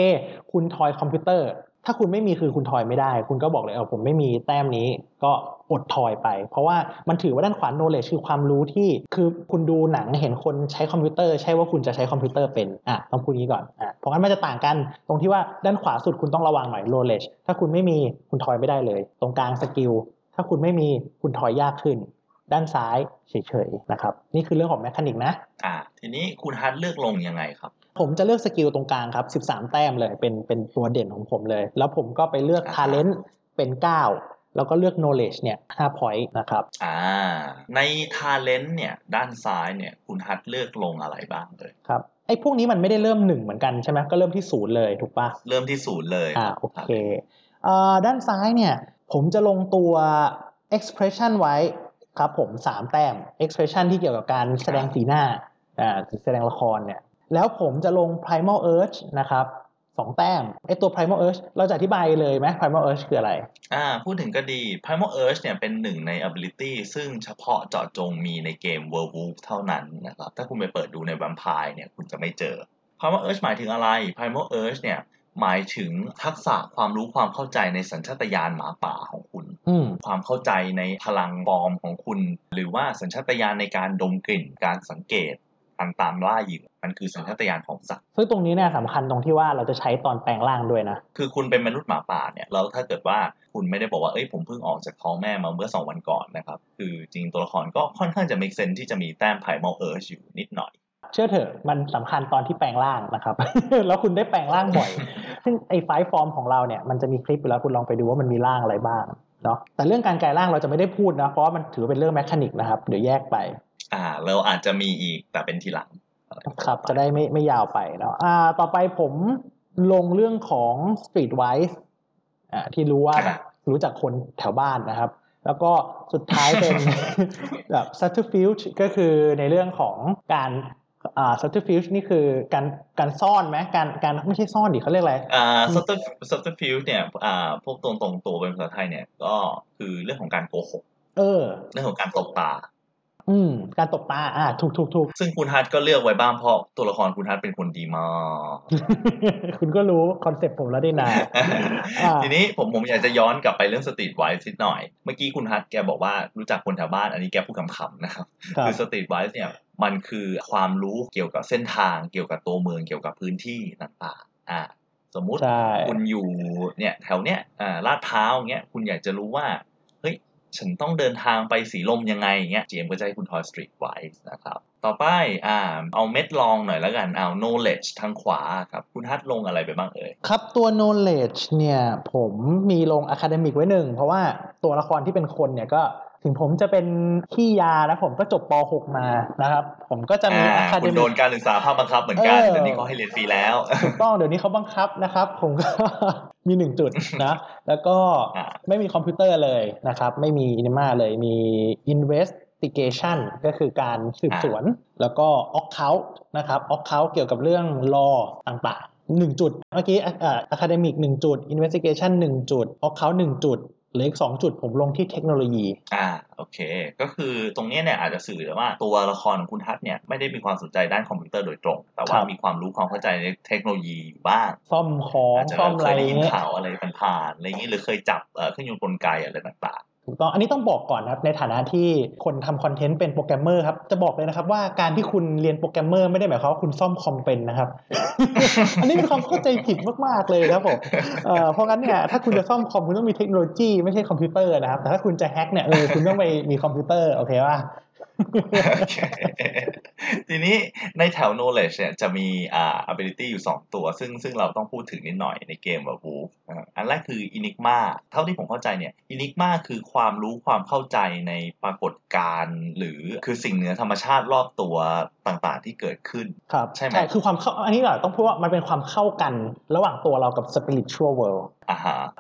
คุณทอยคอมพิวเตอร์ ถ้าคุณไม่มีคือคุณทอยไม่ได้ คุณก็บอกเลยเออผมไม่มีแต้มนี้ก็อดทอยไป เพราะว่ามันถือว่าด้านขวา knowledge คือความรู้ที่คือคุณดูหนังเห็นคนใช้คอมพิวเตอร์ ใช่ว่าคุณจะใช้คอมพิวเตอร์เป็นอะต้องพูดงี้ก่อนอะเพราะงั้นมันจะต่างกันตรงที่ว่าด้านขวาสุดคุณต้องระวังหน่อย knowledge ถ้าคุณไม่มีคุณทอยไม่ได้เลย ตรงกลาง skill ถ้าคุณไม่มีคุณทอยยากขึ้น ด้านซ้ายเฉยๆนะครับ นี่คือเรื่องของ mechanic นะอ่าทีนี้คุณฮัทเลือกลงยังไงครับ ผมจะเลือกสกิลตรงกลางครับ 13 แต้มเลยเป็นเป็นตัวเด่นของผมเลย แล้วผมก็ไปเลือกอ่า talent เป็น 9 แล้วก็เลือก knowledge เนี่ย5 point นะครับอ่าใน talent เนี่ยด้านซ้ายเนี่ยคุณฮัทเลือกลงอะไรบ้างเลยครับไอ้พวกนี้มันไม่ได้เริ่มหนึ่งเหมือนกันใช่ไหมก็เริ่มที่ศูนย์เลยถูกปะเริ่มที่ศูนย์เลยอ่ารับโอเคเอ่อด้านซ้ายเนี่ย ผมจะลงตัว expression ไว้ครับผม3แต้ม expression ที่เกี่ยวกับการแสดงสีหน้าอ่าแสดงละครเนี่ยแล้วผมจะลง primal urge นะครับสองแต้มไอตัว primal urge เราจะอธิบายเลยไหม primal urge คืออะไร อ่า พูดถึงก็ดี Primal Urge เนี่ยเป็นหนึ่งใน ability ซึ่งเฉพาะเจาะจงมีในเกม Werewolf เท่านั้นนะครับ ถ้าคุณไปเปิดดูใน Vampire เนี่ยคุณจะไม่เจอ Primal Urge หมายถึงอะไร Primal Urge เนี่ย หมายถึงทักษะความรู้ความเข้าใจในสัญชาตญาณหมาป่าของคุณอืมความเข้าใจในพลังบอมของคุณ หรือว่าสัญชาตญาณในการดมกลิ่นการสังเกตการตามล่าเหยื่อมันคือสัญชาตญาณของสัตว์ ซึ่งตรงนี้เนี่ยสำคัญตรงที่ว่าเราจะใช้ตอนแปลงร่างด้วยนะ คือคุณเป็นมนุษย์หมาป่าเนี่ย แล้วถ้าเกิดว่าคุณไม่ได้บอกว่า เอ้ย ผมเพิ่งออกจากท้องแม่มาเมื่อสองวันก่อนนะครับ คือจริงตัวละครก็ค่อนข้างจะ make sense ที่จะมีแต้ม primal urge อยู่นิดหน่อย เชื่อเถอะมันสำคัญตอนที่แปลงร่างนะครับ แล้วคุณได้แปลงร่างบ่อย ซึ่งไอ้ไฟล์ฟอร์มของเราเนี่ยมันจะมีคลิปอยู่แล้วคุณลองไปดูว่ามันมีร่างอะไรบ้างเนาะแต่เรื่องการกลายร่างเราจะไม่ได้พูดนะเพราะว่ามันถือเป็นเรื่องแมคานิกนะครับเดี๋ยวแยกไป อ่า เราอาจจะมีอีกแต่เป็นทีหลังครับจะได้ไม่ไม่ยาวไปเนาะอ่า ต่อไปผมลงเรื่องของ Streetwise อ่าที่รู้ว่าครับรู้จักคนแถวบ้านนะครับ แล้วก็สุดท้ายเป็นแบบ subterfuge ก็คือในเรื่องของการ อ่า subterfuge นี่คือการการซ่อนไหมการการไม่ใช่ซ่อนดิเขาเรียกอะไรอ่า subter subterfuge เนี่ยอ่าพวกตรงตรงๆตัวเป็นภาษาไทยเนี่ยก็คือเรื่องของการโกหกเออ เรื่องของการตบตา อืม การตบตาอ่าถูกถูกถูกซึ่งคุณฮัทก็เลือกไว้บ้างเพราะตัวละครคุณฮัทเป็นคนดีมากคุณก็รู้คอนเซ็ปต์ผมแล้วนี่นาอ่าทีนี้ผมผมอยากจะย้อนกลับไปเรื่อง streetwise นิดหน่อย เมื่อกี้คุณฮัทแกบอกว่ารู้จักคนแถวบ้านอันนี้แกพูดขำๆนะครับครับคือ streetwise เนี่ย มันคือความรู้เกี่ยวกับเส้นทาง เกี่ยวกับตัวเมืองเกี่ยวกับพื้นที่ต่างๆอ่าสมมุติใช่คุณอยู่เนี่ยแถวเนี้ยอ่าลาดพร้าวเงี้ยคุณอยากจะรู้ว่าเฮ้ยฉันต้องเดินทางไปสีลมยังไงเงี้ย GM ก็จะให้คุณทอย streetwise นะครับต่อไปอ่าเอาเม็ดลองหน่อยแล้วกันเอา knowledge ทางขวาครับคุณฮัทลงอะไรไปบ้างเอ่ยครับตัว knowledge เนี่ยผมมีลง academic ไว้หนึ่งเพราะว่าตัวละครที่เป็นคนเนี่ยก็ ถึงผมจะเป็นขี้ยานะผมก็จบป .6 มานะครับ ผมก็จะมีอ่าคุณ academic โดนการศึกษาภาคบังคับเหมือนกันเออเดี๋ยวนี้เขาให้เรียนฟรีแล้วถูกต้องเดี๋ยวนี้เขาบังคับนะครับ ผมก็มีหนึ่งจุดนะ แล้วก็อ่าไม่มีคอมพิวเตอร์เลยนะครับ ไม่มีอินมาเลยมี investigation ก็คือการสืบสวน แล้วก็ occult นะครับ occult เกี่ยวกับเรื่อง law ต่างๆหนึ่งจุด เมื่อกี้อ่า academic หนึ่งจุด investigation หนึ่งจุด occult หนึ่งจุดเหลืออีกสองจุดผมลงที่เทคโนโลยี อ่า โอเค ก็คือตรงเนี้ยเนี่ยอาจจะสื่อว่าตัวละครของคุณฮัทเนี่ยไม่ได้มีความสนใจด้านคอมพิวเตอร์โดยตรง แต่ว่าครับมีความรู้ความเข้าใจในเทคโนโลยีอยู่บ้าง ซ่อมของอาจจะซ่อมอะไรเคยได้ยินเงี้ยข่าวอะไรผ่านๆอะไรอย่างนี้หรือเคยจับเอ่อเครื่องยนต์กลไกอะไรต่าง ถูกต้อง อันนี้ต้องบอกก่อนนะครับในฐานะที่คนทำคอนเทนต์เป็นโปรแกรมเมอร์ครับ จะบอกเลยนะครับว่าการที่คุณเรียนโปรแกรมเมอร์ไม่ได้หมายความว่าคุณซ่อมคอมเป็นนะครับ อันนี้เป็นความเข้าใจผิดมากๆเลยครับผมเพราะงั้นเนี่ยถ้าคุณจะซ่อมคอมคุณต้องมีเทคโนโลยีไม่ใช่คอมพิวเตอร์นะครับ แต่ถ้าคุณจะแฮ็กเนี่ยเออคุณต้องไปมีคอมพิวเตอร์โอเคป่ะ ทีนี้ในแถว knowledge เนี่ยจะมีอ่า ability อยู่ 2 ตัว ซึ่งซึ่งเราต้องพูดถึงนิดหน่อยในเกมแบบ Wolf นะครับอันแรกคือ enigma เท่าที่ผมเข้าใจเนี่ย enigma คือความรู้ความเข้าใจในปรากฏการณ์หรือคือสิ่งเหนือธรรมชาติรอบตัวต่างๆ ที่เกิดขึ้น ครับ ใช่ไหมใช่คือความเข้าอันนี้แหละต้องพูดว่ามันเป็นความเข้ากันระหว่างตัวเรากับ spiritual world อ่าฮะ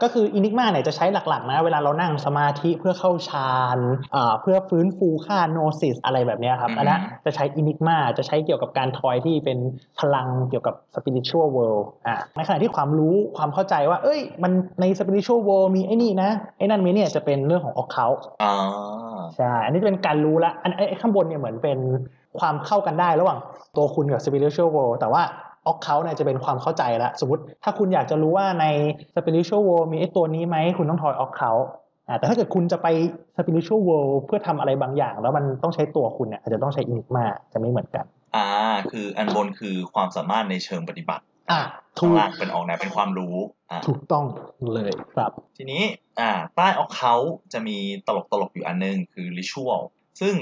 ก็คือ enigma เนี่ยจะใช้หลักๆนะเวลาเรานั่งสมาธิเพื่อเข้าฌานอ่าเพื่อฟื้นฟูค่า Gnosis อะไรแบบเนี้ยครับอือฮึอันนั้นจะใช้ enigma จะใช้เกี่ยวกับการทอยที่เป็นพลังเกี่ยวกับ spiritual world อ่าในขณะที่ความรู้ความเข้าใจว่า เอ้ย มันใน spiritual world มีไอ้นี่นะ ไอ้นั่นมีเนี่ยจะเป็นเรื่องของ occult อ่าใช่อันนี้จะเป็นการรู้ละอันไอ้ไอ้ข้างบนเนี่ยเหมือนเป็นความเข้ากันได้ระหว่างตัวคุณกับ spiritual world แต่ว่า ออกเขาเนี่ยจะเป็นความเข้าใจละสมมติถ้าคุณอยากจะรู้ว่าใน spiritual world มีไอ้ตัวนี้ไหมคุณต้องทอยออกเขาอ่าแต่ถ้าเกิดคุณจะไป spiritual world เพื่อทำอะไรบางอย่าง แล้วมันต้องใช้ตัวคุณเนี่ยอาจจะต้องใช้ enigma จะไม่เหมือนกันอ่าคืออันบนคือความสามารถในเชิงปฏิบัติอะถูข้างกล่างเป็นออกแนวเป็นความรู้อ่าถูกต้องเลยครับ ทีนี้อ่าใต้ออกเขาจะมีตลกตลกๆอยู่อันนึงคือริชวลซึ่ง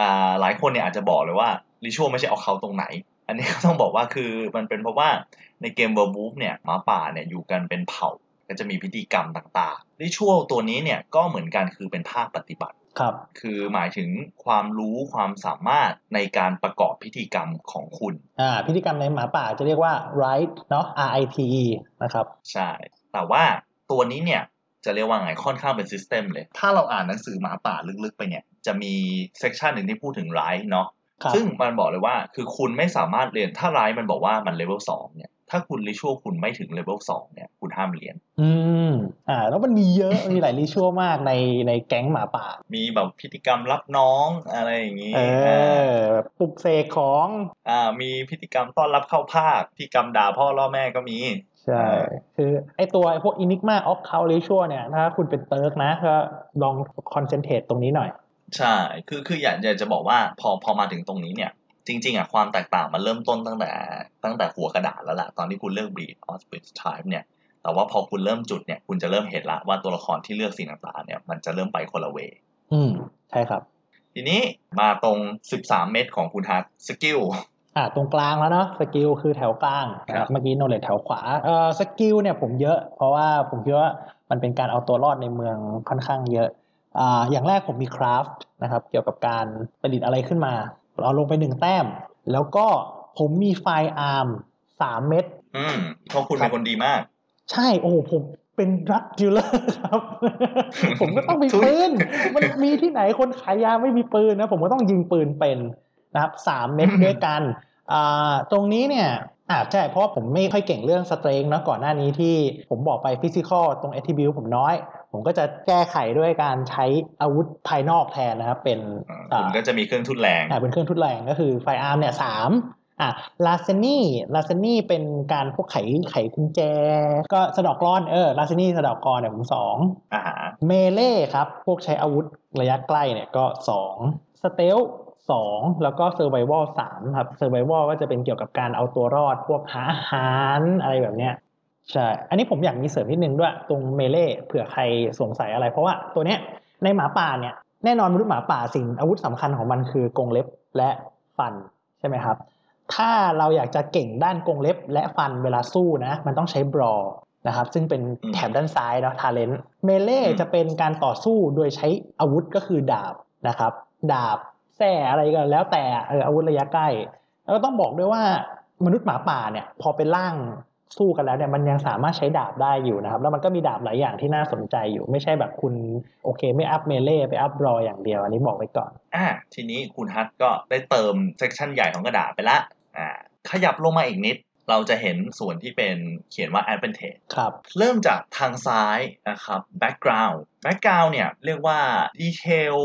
อ่าหลายคนเนี่ยอาจจะบอกเลยว่าริชวลไม่ใช่ออกเขาตรงไหน อันนี้ก็ต้องบอกว่าคือมันเป็นเพราะว่าในเกมเวอร์บูฟเนี่ยหมาป่าเนี่ยอยู่กันเป็นเผ่าก็จะมีพิธีกรรมต่างๆริชวลตัวนี้เนี่ยก็เหมือนกันคือเป็นภาคปฏิบัติครับ คือหมายถึงความรู้ความสามารถในการประกอบพิธีกรรมของคุณ อ่า พิธีกรรมในหมาป่าจะเรียกว่า rite เนาะ R I T E นะครับ ใช่ แต่ว่าตัวนี้เนี่ยจะเรียกว่าไงค่อนข้างเป็น system เลย ถ้าเราอ่านหนังสือหมาป่าลึกๆไปเนี่ย จะมี section หนึ่งที่พูดถึง rite เนาะครับ ซึ่งมันบอกเลยว่าคือคุณไม่สามารถเรียนถ้าไรมันบอกว่ามันเลเวลสองเนี่ยถ้าคุณ ritual คุณไม่ถึง level สองเนี่ยคุณห้ามเรียน อืมอ่า แล้วมันมีเยอะ มีหลาย ritual มากในในแก๊งหมาป่า มีแบบพิธีกรรมรับน้องอะไรอย่างนี้ เออแบบปลุกเสกของ อ่า มีพิธีกรรมต้อนรับเข้าภาคพิธีกรรมด่าพ่อล่อแม่ก็มี ใช่ คือไอตัวไอพวก Enigma of c o u n Ritual เนี่ย ถ้าคุณเป็นเติร์กนะก็ลองคอนเซนเทรตตรงนี้หน่อย ใช่ คือคืออยากอยากจะบอกว่าพอพอมาถึงตรงนี้เนี่ย จริง ๆอะความแตกต่างมันเริ่มต้นตั้งแต่ ตั้งแต่หัวกระดาษแล้วล่ะ ตอนที่คุณเลือก breed of which type เนี่ย แต่ว่าพอคุณเริ่มจุดเนี่ยคุณจะเริ่มเห็นละว่าตัวละครที่เลือกสิ่งต่างๆเนี่ยมันจะเริ่มไปคนละเวอืมใช่ครับ ทีนี้มาตรง13เม็ดของคุณฮัท skillอ่าตรงกลางแล้วเนาะ skill คือแถวกลางนะคครัรับเมื่อกี้ knowledge แถวขวาเอ่อ skill เนี่ยผมเยอะ เพราะว่าผมคิดว่ามันเป็นการเอาตัวรอดในเมืองค่อนข้างเยอะ อ่าอย่างแรกผมมี crafts นะครับเกี่ยวกับการประดิษฐ์อะไรขึ้นมาเอาลงไปหนึ่งแต้ม แล้วก็ผมมี firearms สามเม็ดอืมเพราะคุณเป็นคนดีมาก ใช่โอ้โหผมเป็น drug dealer ครับ ผมก็ต้องมีปืน มันมีที่ไหนคนขายยาไม่มีปืนนะ ผมก็ต้องยิงปืนเป็นนะครับสามเม็ดด้วยกันอ่าตรงนี้เนี่ย อ่าใช่เพราะว่าผมไม่ค่อยเก่งเรื่อง strength นะก่อนหน้านี้ที่ผมบอกไป physical ตรง attribute ผมน้อย ผมก็จะแก้ไขด้วยการใช้อาวุธภายนอกแทนนะครับเป็นอ่าคุณก็จะมีเครื่องทุ่นแรงอ่าเป็นเครื่องทุ่นแรงก็คือ firearms เนี่ยสามอะ larceny larceny เป็นการพวกไขไขกุญแจ ก็สะเดาะกลอนเออ larceny สะเดาะกลอนเนี่ยผมสองอาหาร melee ครับ พวกใช้อาวุธระยะใกล้เนี่ยก็สอง stealth สองแล้วก็เซอร์ไ a ว l สามครับเซอร์ไ a ว l ก็จะเป็นเกี่ยวกับการเอาตัวรอดพวกหาอาหารอะไรแบบเนี้ยใช่ อันนี้ผมอยากมีเสริมนิดนึงด้วย ตรง melee เผื่อใครสงสัยอะไร เพราะว่าตัวเนี้ยในหมาป่าเนี่ยแน่นอนมนุษย์หมาป่าสิ่งอาวุธสำคัญของมันคือกรงเล็บและฟันใช่ไหมครับ ถ้าเราอยากจะเก่งด้านกรงเล็บและฟันเวลาสู้นะ มันต้องใช้บรอนะครับ ซึ่งเป็นแถบด้านซ้ายเนาะทาเลนเมเล่จะเป็นการต่อสู้โดยใช้อาวุธก็คือดาบนะครับ ดาบ แส่อะไรก็แล้วแต่เอออาวุธระยะใกล้ แล้วก็ต้องบอกด้วยว่ามนุษย์หมาป่าเนี่ย พอเป็นร่างสู้กันแล้วเนี่ยมันยังสามารถใช้ดาบได้อยู่นะครับ แล้วมันก็มีดาบหลายอย่างที่น่าสนใจอยู่ ไม่ใช่แบบคุณโอเคไม่อัพ melee ไปอัพ brawl อย่างเดียว อันนี้บอกไว้ก่อนอ่าทีนี้คุณฮัทก็ได้เติม section ใหญ่ของกระดาษไปละอ่าขยับลงมาอีกนิด เราจะเห็นส่วนที่เป็นเขียนว่า advantage ครับ เริ่มจากทางซ้ายนะครับ background background เนี่ยเรียกว่า detail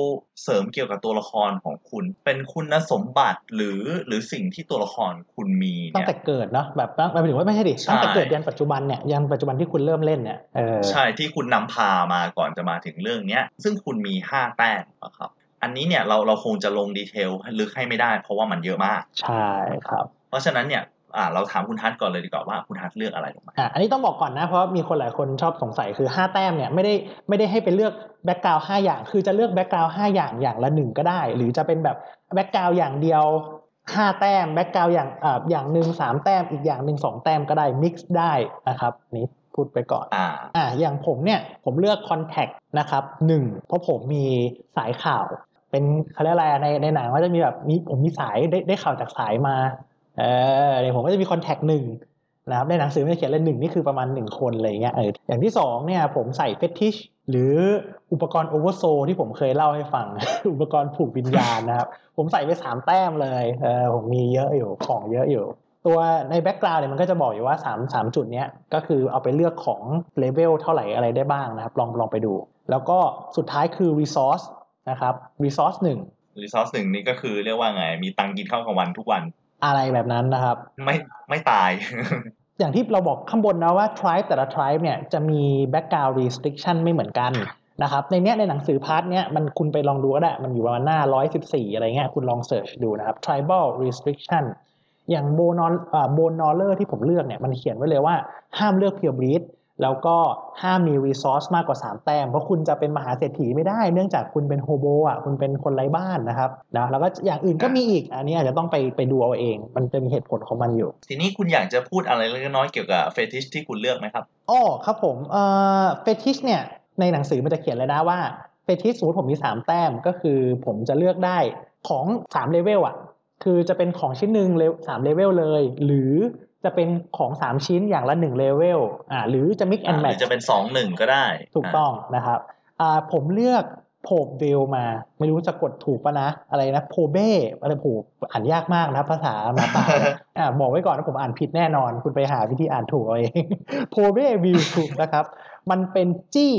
เสริมเกี่ยวกับตัวละครของคุณ เป็นคุณสมบัติหรือหรือสิ่งที่ตัวละครคุณมีตั้งเนี่ยแต่เกิดเนาะแบบตั้งหมายถึงว่าไม่ใช่ดิใช่ตั้งแต่เกิดยันปัจจุบันเนี่ยยันปัจจุบันที่คุณเริ่มเล่นเนี่ยเออใช่ที่คุณนำพามาก่อนจะมาถึงเรื่องเนี้ยซึ่งคุณมี 5 แต้มนะครับอันนี้เนี่ยเราเราคงจะลง detail ลึกให้ไม่ได้ เพราะว่ามันเยอะมาก ใช่ครับ เพราะฉะนั้นเนี่ย อ่าเราถามคุณฮัทก่อนเลยดีกว่าว่าคุณฮัทเลือกอะไรลงมาอะอันนี้ต้องบอกก่อนนะเพราะมีคนหลายคนชอบสงสัยคือ 5 แต้มเนี่ยไม่ได้ไม่ได้ให้ไปเลือก background ห้าอย่าง คือจะเลือก background ห้าอย่างอย่างละหนึ่งก็ได้ หรือจะเป็นแบบ background อย่างเดียวห้าแต้ม background อย่างอ่าอย่างหนึ่งสามแต้มอีกอย่างหนึ่งสองแต้มก็ได้ mix ได้นะครับนี่พูดไปก่อนอ่าอ่าอย่างผมเนี่ยผมเลือก Contact นะครับหนึ่งเพราะผมมีสายข่าว เป็นเขาเรียกอะไรอะในในหนังว่าจะมีแบบมีผมมีสายได้ได้ข่าวจากสายมา เออเดี๋ยวผมก็จะมี Contact หนึ่งนะครับในหนังสือไม่เขียนเลยหนึ่งนี่คือประมาณหนึ่งคนอะไรเงี้ยเอออย่างที่สองเนี่ยผมใส่ Fetish หรืออุปกรณ์ Oversoul ที่ผมเคยเล่าให้ฟัง อุปกรณ์ผูกวิญญาณนะครับ ผมใส่ไปสามแต้มเลยเออผมมีเยอะอยู่ของเยอะอยู่ ตัวใน background เนี่ยมันก็จะบอกอยู่ว่า 3 3 จุดเนี้ยก็คือเอาไปเลือกของเลเวลเท่าไหร่อะไรได้บ้างนะครับลองลองไปดู แล้วก็สุดท้ายคือ resource นะครับ resource หนึ่ง resource หนึ่งนี่ก็คือเรียกว่าไง มีตังค์กินข้าวกลางวันทุกวัน อะไรแบบนั้นนะครับ ไม่ไม่ตาย อย่างที่เราบอกข้างบนนะว่า tribe แต่ละ tribe เนี่ยจะมี background restriction ไม่เหมือนกันนะครับในเนี้ยในหนังสือ part เนี้ยมันคุณไปลองดูก็ได้ มันอยู่ประมาณหน้า 114 อะไรเงี้ยคุณลอง search ดูนะครับ tribal restriction อย่าง Bone Gnaw Bone Gnawer ที่ผมเลือกเนี่ยมันเขียนไว้เลยว่าห้ามเลือก pure breed แล้วก็ห้ามมี resource มากกว่า 3 แต้ม เพราะคุณจะเป็นมหาเศรษฐีไม่ได้ เนื่องจากคุณเป็น hobo อะคุณเป็นคนไร้บ้านนะครับนะแล้วก็อย่างอื่นก็มีอีก อันนี้อาจจะต้องไปไปดูเอาเอง มันจะมีเหตุผลของมันอยู่ ทีนี้คุณอยากจะพูดอะไรเล็กน้อยเกี่ยวกับ fetish ที่คุณเลือกไหมครับอ๋อครับผมเอ่อ fetish เนี่ยในหนังสือมันจะเขียนเลยนะว่าเฟติชสมมติผมมี 3 แต้มก็คือผมจะเลือกได้ของ3เลเวลอะคือจะเป็นของชิ้นหนึ่งเลสามเลเวลเลย หรือ จะเป็นของ 3 ชิ้นอย่างละ1เลเวลอ่าหรือจะ mix อ่า and หรือ match จะเป็นสองหนึ่งก็ได้ ถูกต้องนะครับอ่าผมเลือกโพบเวลมา ไม่รู้จะกดถูกปะนะ อะไรนะโพเบ้อะไรผูอ่านยากมากนะภาษาหมาป่าอ่าบอกไว้ก่อนนะผมอ่านผิดแน่นอน คุณไปหาวิธีอ่านถูกเอาเองโพเบ้วิวถูกนะครับ มันเป็นจี้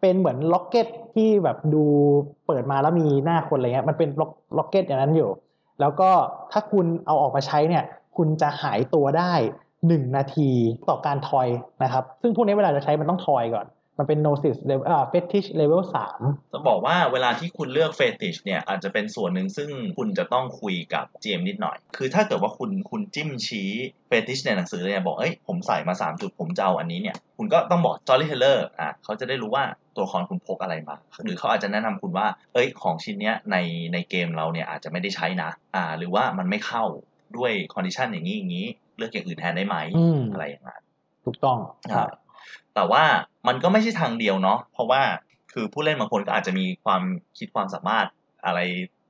เป็นเหมือนล็อกเก็ตที่แบบดูเปิดมาแล้วมีหน้าคนอะไรเงี้ยมันเป็นล็อกล็อกเก็ตอย่างนั้นอยู่ แล้วก็ถ้าคุณเอาออกมาใช้เนี่ย คุณจะหายตัวได้หนึ่งนาทีต่อการทอยนะครับ ซึ่งพวกนี้เวลาจะใช้มันต้องทอยก่อน มันเป็น Gnosis level อ่า Fetish level สามจะบอกว่าเวลาที่คุณเลือก fetish เนี่ยอาจจะเป็นส่วนหนึ่งซึ่งคุณจะต้องคุยกับ GM นิดหน่อย คือถ้าเกิดว่าคุณคุณจิ้มชี้เฟติชในหนังสือเลยบอก เอ้ย ผมใส่มา3จุดผมจะเอาอันนี้เนี่ย คุณก็ต้องบอก storyteller อะเขาจะได้รู้ว่าตัวละครคุณพกอะไรมา หรือเขาอาจจะแนะนำคุณว่า เอ้ย ของชิ้นเนี้ยในในเกมเราเนี่ยอาจจะไม่ได้ใช้นะ อ่า หรือว่ามันไม่เข้า ด้วยคอนดิชันอย่างนี้อย่างนี้ เลือกอย่างอื่นแทนได้ไหมอืมอะไรอย่างเงี้ยถูกต้องครับ แต่ว่ามันก็ไม่ใช่ทางเดียวเนาะเพราะว่าคือผู้เล่นบางคนก็อาจจะมีความคิดความสามารถอะไร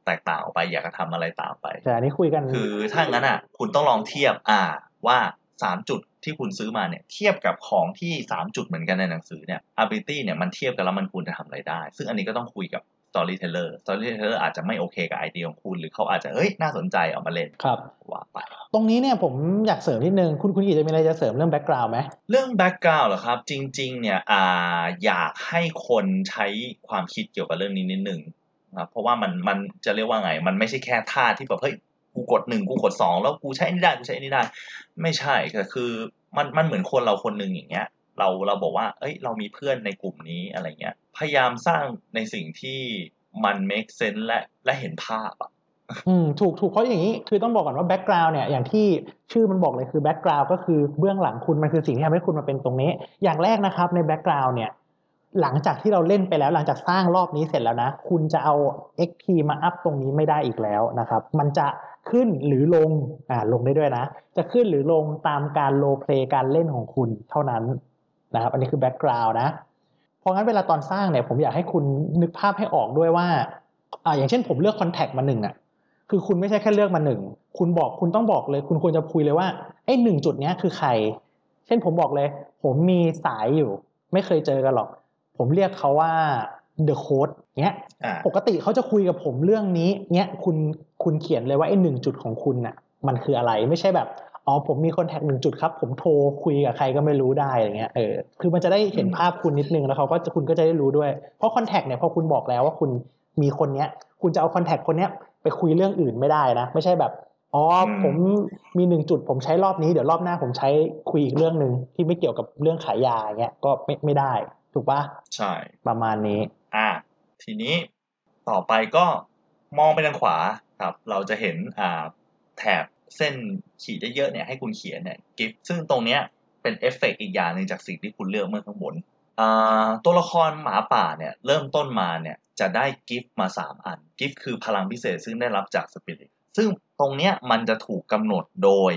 แตกต่างออกไป อยากจะทำอะไรต่างไปแต่อันนี้คุยกันคือถ้างั้นอะ คุณต้องลองเทียบอ่าว่าสามจุดที่คุณซื้อมาเนี่ยเทียบกับของที่สามจุดเหมือนกันในหนังสือเนี่ย ability เนี่ยมันเทียบกันแล้วมันควรจะทำอะไรได้ ซึ่งอันนี้ก็ต้องคุยกับ storyteller storyteller อาจจะไม่โอเคกับไอเดียของคุณ หรือเขาอาจจะเอ้ยน่าสนใจเอามาเล่นครับว่าไปตรงนี้เนี่ยผมอยากเสริมนิดนึง คุณคุณกีจะมีอะไรจะเสริมเรื่อง background ไหมเรื่อง background เหรอครับ จริง ๆ เนี่ยอ่าอยากให้คนใช้ความคิดเกี่ยวกับเรื่องนี้นิดนึงนะครับเพราะว่ามันมันจะเรียกว่าไง มันไม่ใช่แค่ท่าที่แบบเฮ้ยกูกดหนึ่งกูกดสองแล้วกูใช้อันนี้ได้กูใช้อันนี้ได้ ไม่ใช่แต่คือมันมันเหมือนคนเราคนหนึ่งอย่างเงี้ย เราเราบอกว่า เอ้ย เรามีเพื่อนในกลุ่มนี้อะไรเงี้ย พยายามสร้างในสิ่งที่มัน make sense และและเห็นภาพอะอืมถูกถูกเพราะอย่างนี้คือต้องบอกก่อนว่า background เนี่ยอย่างที่ชื่อมันบอกเลยคือ background ก็คือเบื้องหลังคุณมันคือสิ่งที่ทำให้คุณมาเป็นตรงนี้ อย่างแรกนะครับใน background เนี่ยหลังจากที่เราเล่นไปแล้วหลังจากสร้างรอบนี้เสร็จแล้วนะ คุณจะเอา XP มาอัพตรงนี้ไม่ได้อีกแล้วนะครับ มันจะขึ้นหรือลงอ่าลงได้ด้วยนะ จะขึ้นหรือลงตามการโลเพลการเล่นของคุณเท่านั้น นะครับ อันนี้คือ background นะ เพราะงั้นเวลาตอนสร้างเนี่ยผมอยากให้คุณนึกภาพให้ออกด้วยว่าอ่าอย่างเช่นผมเลือก contact มาหนึ่งอะคือคุณไม่ใช่แค่เลือกมาหนึ่งคุณบอกคุณต้องบอกเลย คุณควรจะคุยเลยว่าไอ้หนึ่งจุดเนี้ยคือใคร เช่นผมบอกเลย ผมมีสายอยู่ ไม่เคยเจอกันหรอก ผมเรียกเขาว่า the code เนี้ยอ่าปกติเขาจะคุยกับผมเรื่องนี้เนี้ยคุณคุณเขียนเลยว่าไอ้หนึ่งจุดของคุณน่ะมันคืออะไรไม่ใช่แบบ อ๋อผมมีคอนแทคหนึ่งจุดครับ ผมโทรคุยกับใครก็ไม่รู้ได้อะไรเงี้ยเออคือมันจะได้เห็นภาพคุณนิดนึงแล้วเขาก็จะคุณก็จะได้รู้ด้วย เพราะคอนแทคเนี่ยพอคุณบอกแล้วว่าคุณมีคนเนี้ย คุณจะเอาคอนแทคคนเนี้ยไปคุยเรื่องอื่นไม่ได้นะ ไม่ใช่แบบอ๋ออืมผมมีหนึ่งจุดผมใช้รอบนี้เดี๋ยวรอบหน้าผมใช้คุยอีกเรื่องหนึ่งที่ไม่เกี่ยวกับเรื่องขายยาอย่างเงี้ยก็ไม่ไม่ได้ ถูกปะใช่ประมาณนี้ อ่า ทีนี้ต่อไปก็มองไปทางขวาครับ เราจะเห็นอ่าแถบ เส้นขีดเยอะๆเนี่ยให้คุณเขียนเนี่ย gift ซึ่งตรงเนี้ยเป็นเอฟเฟกต์อีกอย่างหนึ่งจากสิ่งที่คุณเลือกเมื่อข้างบนตัวละครหมาป่าเนี่ยเริ่มต้นมาเนี่ยจะได้ gift มา 3 อัน gift คือพลังพิเศษซึ่งได้รับจากสปิริตซึ่งตรงเนี้ยมันจะถูกกำหนดโดย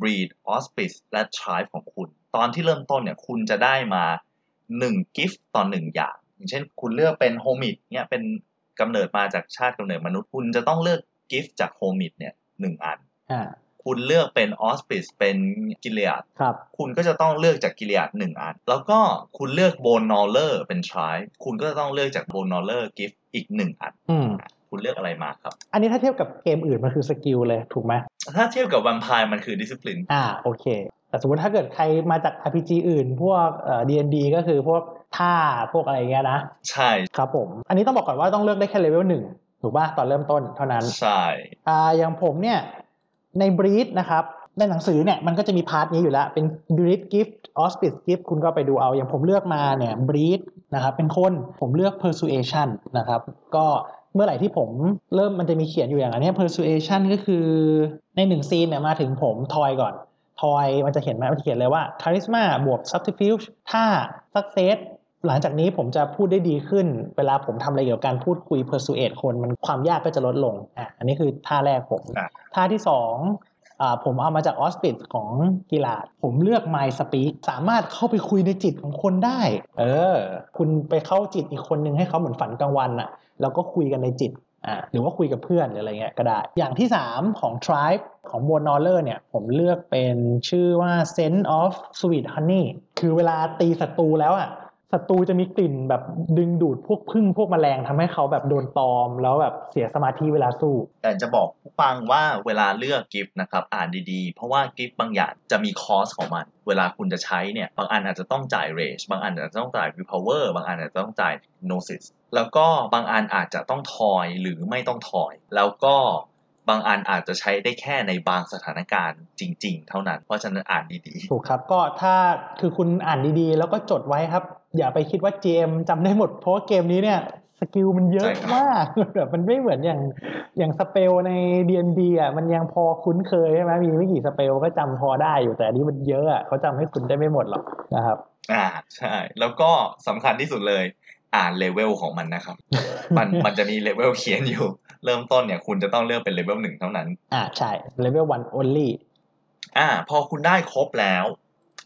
breed auspice และ tribe ของคุณ ตอนที่เริ่มต้นเนี่ยคุณจะได้มา 1 gift ต่อ 1 อย่าง อย่างเช่นคุณเลือกเป็น homid เนี่ยเป็นกำเนิดมาจากชาติกำเนิดมนุษย์คุณจะต้องเลือก gift จาก homid เนี่ยหนึ่งอัน คุณเลือกเป็น auspice เป็น Galliard ครับ คุณก็จะต้องเลือกจาก Galliard หนึ่งอัน แล้วก็คุณเลือก Bone Gnawer เป็น tribe คุณก็จะต้องเลือกจาก Bone Gnawer gift อีกหนึ่งอันอืมคุณเลือกอะไรมาครับ อันนี้ถ้าเทียบกับเกมอื่นมันคือ skill เลยถูกไหม ถ้าเทียบกับแวมไพร์มันคือดิส i ปลิน อ่าโอเค แต่สมมติถ้าเกิดใครมาจาก RPG อื่น พวกเอ่อ D&D ก็คือพวกท่าพวกอะไรเงี้ยนะ ใช่ครับผม อันนี้ต้องบอกก่อนว่าต้องเลือกได้แค่เลเวลหนึ่งถูกป่ะตอนเริ่มต้นเท่านั้น ใช่ อ่าอย่างผมเนี่ย ใน breed นะครับในหนังสือเนี่ยมันก็จะมี part นี้อยู่แล้ว เป็น breed gift auspice gift คุณก็ไปดูเอา อย่างผมเลือกมาเนี่ย breed นะครับเป็นคนผมเลือก persuasion นะครับก็เมื่อไหร่ที่ผมเริ่มมันจะมีเขียนอยู่อย่างอันนี้ persuasion ก็คือในหนึ่งซีนเนี่ยมาถึงผมทอยก่อนทอยมันจะเขียนไหมมันเขียนเลยว่า charisma บวก subterfuge ถ้า success หลังจากนี้ผมจะพูดได้ดีขึ้น เวลาผมทำอะไรเกี่ยวกับการพูดคุย persuade คนมันความยากก็จะลดลงอะอันนี้คือท่าแรกผมอะท่าที่สองอ่าผมเอามาจากออสปิดของกีฬาดผมเลือก My Speak สามารถเข้าไปคุยในจิตของคนได้ เออ คุณไปเข้าจิตอีกคนนึงให้เขาเหมือนฝันกลางวันอะแล้วก็คุยกันในจิตอ่าหรือว่าคุยกับเพื่อนหรืออะไรเงี้ยก็ได้ อย่างที่ 3 ของ Tribe ของ Bone Gnawer เนี่ย ผมเลือกเป็นชื่อว่า Scent of Sweet Honey คือเวลาตีศัตรูแล้วอะ ศัตรูจะมีกลิ่นแบบดึงดูดพวกผึ้งพวกแมลงทำให้เขาแบบโดนตอม แล้วแบบเสียสมาธิเวลาสู้ แต่จะบอกผู้ฟังว่าเวลาเลือก gift นะครับอ่านดีๆ เพราะว่า gift บางอย่างจะมี cost ของมัน เวลาคุณจะใช้เนี่ย บางอันอาจจะต้องจ่าย rage บางอันอาจจะต้องจ่าย willpower บางอันอาจจะต้องจ่ายgnosis แล้วก็บางอันอาจจะต้องทอยหรือไม่ต้องทอย แล้วก็บางอันอาจจะใช้ได้แค่ในบางสถานการณ์จริง ๆ เท่านั้น เพราะฉะนั้นอ่านดีถูกครับ ก็ถ้าคือคุณอ่านดีๆ แล้วก็จดไว้ครับ อย่าไปคิดว่า GM จำได้หมด เพราะว่าเกมนี้เนี่ย skill มันเยอะมากแบบมันไม่เหมือนอย่างอย่าง spell ใน D&D อะมันยังพอคุ้นเคยใช่ไหมมีไม่กี่ spell ก็จำพอได้อยู่แต่อันนี้มันเยอะอะเขาจำให้คุณได้ไม่หมดหรอกนะครับๆอ่าใช่ แล้วก็สำคัญที่สุดเลย อ่านเลเวลของมันนะครับ มันมันจะมีเลเวลเขียนอยู่ เริ่มต้นเนี่ย คุณจะต้องเลือกเป็นเลเวลหนึ่งเท่านั้น อ่าใช่ level 1 only อ่า พอคุณได้ครบแล้ว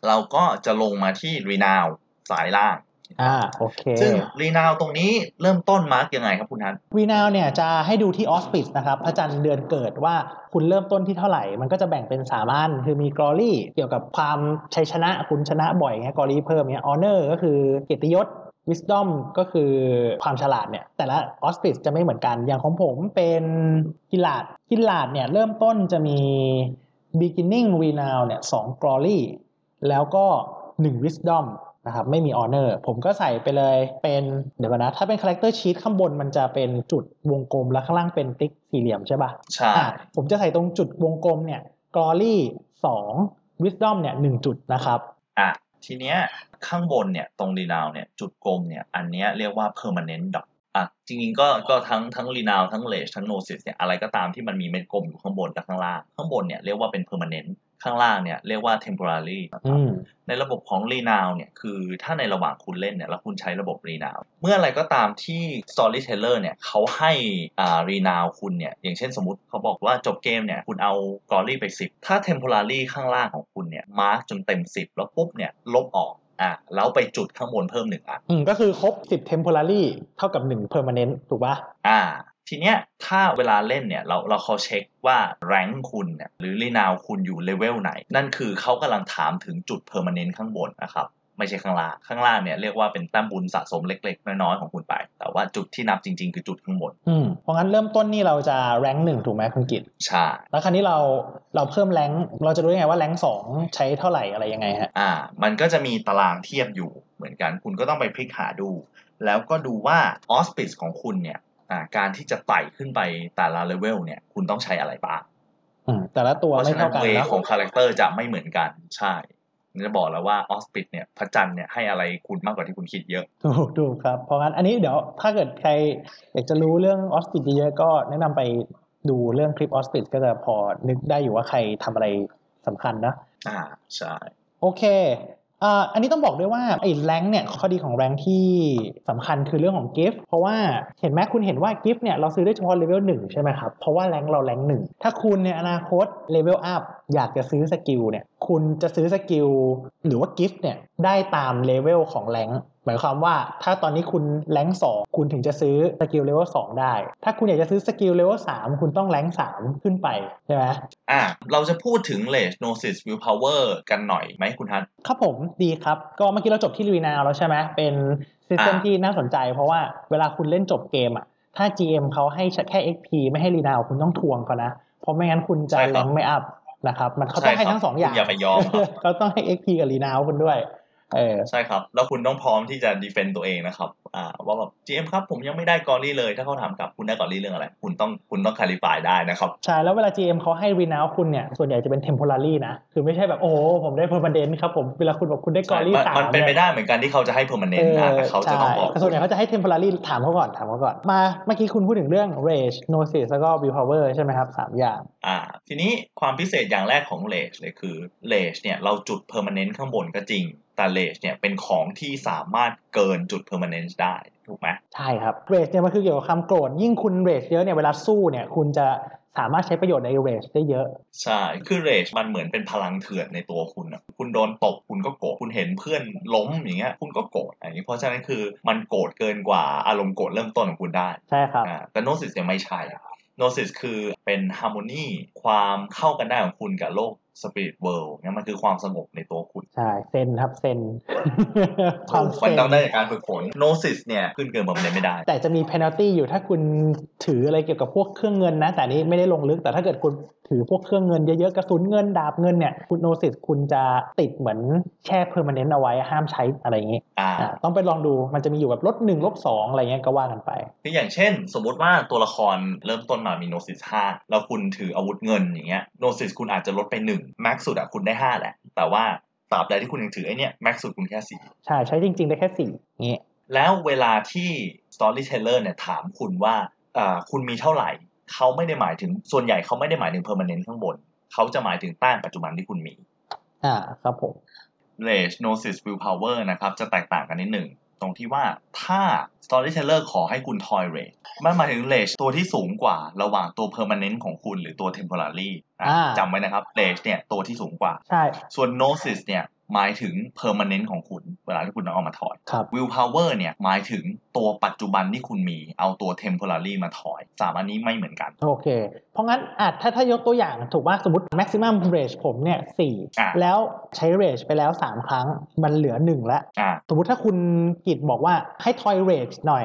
เราก็จะลงมาที่ renown สายล่างอ่าโอเคซึ่ง renown ตรงนี้เริ่มต้น mark ยังไงครับคุณทัน renown เนี่ยจะให้ดูที่ auspice นะครับพระจันทร์เดือนเกิดว่าคุณเริ่มต้นที่เท่าไหร่ มันก็จะแบ่งเป็นสามอันคือมี glory เกี่ยวกับความชัยชนะคุณชนะบ่อยเงี้ยกรอรี่เพิ่มเงี้ยออเนอร์ก็คือเกียรติยศ wisdom ก็คือความฉลาดเนี่ยแต่ละออสปิสจะไม่เหมือนกันอย่างของผมเป็นกิลาดกิลาดเนี่ยเริ่มต้นจะมี beginning renown เนี่ยสอง glory แล้วก็หนึ่ง wisdom นะครับไม่มี honor ผมก็ใส่ไปเลยเป็นเดี๋ยวก่อนนะถ้าเป็น character sheet ข้างบนมันจะเป็นจุดวงกลมแล้วข้างล่างเป็นติ๊กสี่เหลี่ยมใช่ปะใช่อะผมจะใส่ตรงจุดวงกลมเนี่ย glory สอง wisdom เนี่ยหนึ่งจุดนะครับอะทีเนี้ยข้างบนเนี่ยตรง renown เนี่ยจุดกลมเนี่ยอันเนี้ยเรียกว่า permanent dot อะจริงๆก็ก็ทั้งทั้ง renown ทั้ง rage ทั้ง gnosis เนี่ยอะไรก็ตามที่มันมีเม็ดกลมอยู่ข้างบนกับข้างล่างข้างบนเนี่ยเรียกว่าเป็น permanent ข้างล่างเนี่ยเรียกว่า temporary นะครับอืมในระบบของ r e n o w เนี่ยคือถ้าในระหว่างคุณเล่นเนี่ยแล้วคุณใช้ระบบ r e n o w เมื่ออะไรก็ตามที่ storyteller เนี่ยเขาให้อ่า r e n o w คุณเนี่ยอย่างเช่นสมมติเขาบอกว่าจบเกมเนี่ยคุณเอา glory ไป 10 ถ้า temporary ข้างล่างของคุณเนี่ย mark จนเต็ม 10 แล้วปุ๊บเนี่ยลบออกอะแล้วไปจุดข้างบนเพิ่มหนึ่งอันอืมก็คือครบ 10 temporary เท่ากับ1 permanent ถูกปะอ่า ทีเนี้ยถ้าเวลาเล่นเนี่ยเราเราเขาเช็คว่า rank คุณเนี่ยหรือ renown คุณอยู่ level ไหน นั่นคือเขากำลังถามถึงจุด permanent ข้างบนนะครับไม่ใช่ข้างล่าง ข้างล่างเนี่ยเรียกว่าเป็นแต้มบุญสะสมเล็ก ๆ น้อยๆของคุณไป แต่ว่าจุดที่นับจริง ๆ คือจุดข้างบนอืมเพราะงั้นเริ่มต้นนี่เราจะแรงหนึ่งถูกไหมคุณกิตใช่ แล้วคราวนี้เราเราเพิ่มแรงเราจะรู้ยังไงว่าแรงสองใช้เท่าไหร่อะไรยังไงฮะ อ่า มันก็จะมีตารางเทียบอยู่เหมือนกัน คุณก็ต้องไปพลิกหาดู แล้วก็ดูว่าออสปิ e ของคุณเนี่ยอ่า การที่จะไต่ขึ้นไปแต่ละเลเวลเนี่ย คุณต้องใช้อะไรบ้างอืมแต่ละตัวเพราะไม่ฉะนั้เท่านกันเวเนอะของcharacter จะไม่เหมือนกันใช่จะบอกแล้วว่าออสปิ e เนี่ยพระจันทร์เนี่ยให้อะไรคุณมากกว่าที่คุณคิดเยอะถูกถูกครับ เพราะงั้นอันนี้เดี๋ยวถ้าเกิดใครอยากจะรู้เรื่อง auspice เยอะๆก็แนะนำไปดูเรื่องคลิป auspice ก็จะพอนึกได้อยู่ว่าใครทำอะไรสำคัญนะ อ่าใช่ โอเค อันนี้ต้องบอกด้วยว่าไอ้ rank เนี่ยข้อดีของ rank ที่สำคัญคือเรื่องของ gift เพราะว่าเห็นไหมคุณเห็นว่า gift เนี่ยเราซื้อได้เฉพาะ level หนึ่งใช่ไหมครับ เพราะว่า rank เรา rank หนึ่งถ้าคุณในอนาคต level upอยากจะซื้อ skill เนี่ยคุณจะซื้อ skill หรือว่า gift เนี่ยได้ตาม level ของ rank หมายความว่าถ้าตอนนี้คุณ rank สองคุณถึงจะซื้อ skill level สองได้ ถ้าคุณอยากจะซื้อ skill level สามคุณต้อง rank สามขึ้นไป ใช่ไหมอ่าเราจะพูดถึง l a g e Gnosis Willpower กันหน่อยไหมคุณทันครับผมดีครับ ก็เมื่อกี้เราจบที่ renown แล้วใช่ไหมเป็น system อ่าที่น่าสนใจ เพราะว่าเวลาคุณเล่นจบเกมอะถ้า GM เขาให้แค่ XP ไม่ให้ renown คุณต้องทวงเขานะ เพราะไม่งั้นคุณจะ rank ไม่ up นะครับ มันเขาต้องให้ทั้งสองอย่างคุณอย่าไปยอมครับเขาต้องให้ XP กับ renown คุณด้วย เออใช่ครับ แล้วคุณต้องพร้อมที่จะ defend ตัวเองนะครับ อ่า ว่าแบบ GM ครับผมยังไม่ได้ glory เลย ถ้าเขาถามกลับคุณได้ glory เรื่องอะไร คุณต้องคุณต้อง qualify ได้นะครับ ใช่ แล้วเวลา GM เขาให้ renown คุณเนี่ย ส่วนใหญ่จะเป็น temporary นะ คือไม่ใช่แบบ โอ้โหผมได้ permanent ครับผม เวลาคุณบอกคุณได้ใช่ glory มันสามมันเป็นไปเนี่ยได้เหมือนกันที่เขาจะให้ permanent นะแต่เขาจะต้องบอกใช่ส่วนใหญ่เขาจะให้ temporary ถามเขาก่อนถามเขาก่อนมาเมื่อกี้คุณพูดถึงเรื่อง rage gnosis แล้วก็ willpower ใช่ไหมครับสามอย่างอ่าทีนี้ความพิเศษอย่างแรกของเลชเลยคือเลชเนี่ยเราจุด permanent ข้างบนก็จริง แต่เลชเนี่ยเป็นของที่สามารถเกินจุด permanent ได้ถูกไหมใช่ครับ rage เนี่ยมันคือเกี่ยวกับความโกรธยิ่งคุณ rage เยอะเนี่ยเวลาสู้เนี่ยคุณจะสามารถใช้ประโยชน์ใน rage ได้เยอะ ใช่ คือเรจมันเหมือนเป็นพลังเถื่อนในตัวคุณอะคุณโดนตบคุณก็โกรธคุณเห็นเพื่อนล้มอย่างเงี้ยคุณก็โกรธอย่างนี้เพราะฉะนั้นคือมันโกรธเกินกว่าอารมณ์โกรธเริ่มต้นของคุณได้ใช่ครับอ่าแต่ gnosis เนี่ยไม่ใช่ gnosis คือเป็น harmony ความเข้ากันได้ของคุณกับโลก spirit world เนี่ยมันคือความสงบในตัวคุณ ใช่เซนครับเซนความเซนมันต้องได้จากการฝึกฝน gnosis เนี่ยขึ้นเกินแบบนี้ไม่ได้ แต่จะมี penalty อยู่ถ้าคุณถืออะไรเกี่ยวกับพวกเครื่องเงินนะ แต่อันนี้ไม่ได้ลงลึกแต่ถ้าเกิดคุณถือพวกเครื่องเงินเยอะๆกระสุนเงินดาบเงินเนี่ยคุณ gnosis คุณจะติดเหมือนแช่ permanent เอาไว้ห้ามใช้อะไรอย่างงี้อ่าอ่าต้องไปลองดูมันจะมีอยู่แบบลดหนึ่งลบสองอะไรเงี้ยก็ว่ากันไปคืออย่างเช่น สมมุติว่าตัวละครเริ่มต้นมามีโนซิสห้าแล้วคุณถืออาวุธเงินอย่างเงี้ยโนซิสคุณอาจจะลดไปหนึ่งแม็กสุดอะคุณได้ห้าแหละแต่ว่า ตราบใดที่คุณยังถือไอเนี้ยแม็กสุดคุณแค่สี่ใช่ใช้จริง ๆ ได้แค่สี่งี้แล้วเวลาที่ storyteller เนี่ยถามคุณว่าอ่าคุณมีเท่าไหร่ เขาไม่ได้หมายถึงส่วนใหญ่เขาไม่ได้หมายถึง permanent ข้างบน เขาจะหมายถึงแต้มปัจจุบันที่คุณมี อ่าครับผม rage gnosis willpower นะครับ จะแตกต่างกันนิดหนึ่ง ตรงที่ว่าถ้า storyteller ขอให้คุณ toy rage มันหมายถึง rage ตัวที่สูงกว่าระหว่างตัว permanent ของคุณหรือตัว temporary อะอ่าจำไว้นะครับ rage เนี่ยตัวที่สูงกว่า ใช่ ส่วน gnosis เนี่ย หมายถึง permanent ของคุณ เวลาที่คุณเอามาถอยครับ willpower เนี่ยหมายถึงตัวปัจจุบันที่คุณมีเอาตัว temporary มาถอยสามอันนี้ไม่เหมือนกัน โอเค เพราะงั้นอาจถ้าถ้ายกตัวอย่างถูกว่าสมมติ maximum range ผมเนี่ยสี่อะแล้วใช้ range ไปแล้ว 3 ครั้งมันเหลือ 1 แล้วอ่าสมมติถ้าคุณกิจบอกว่าให้ทอย range หน่อย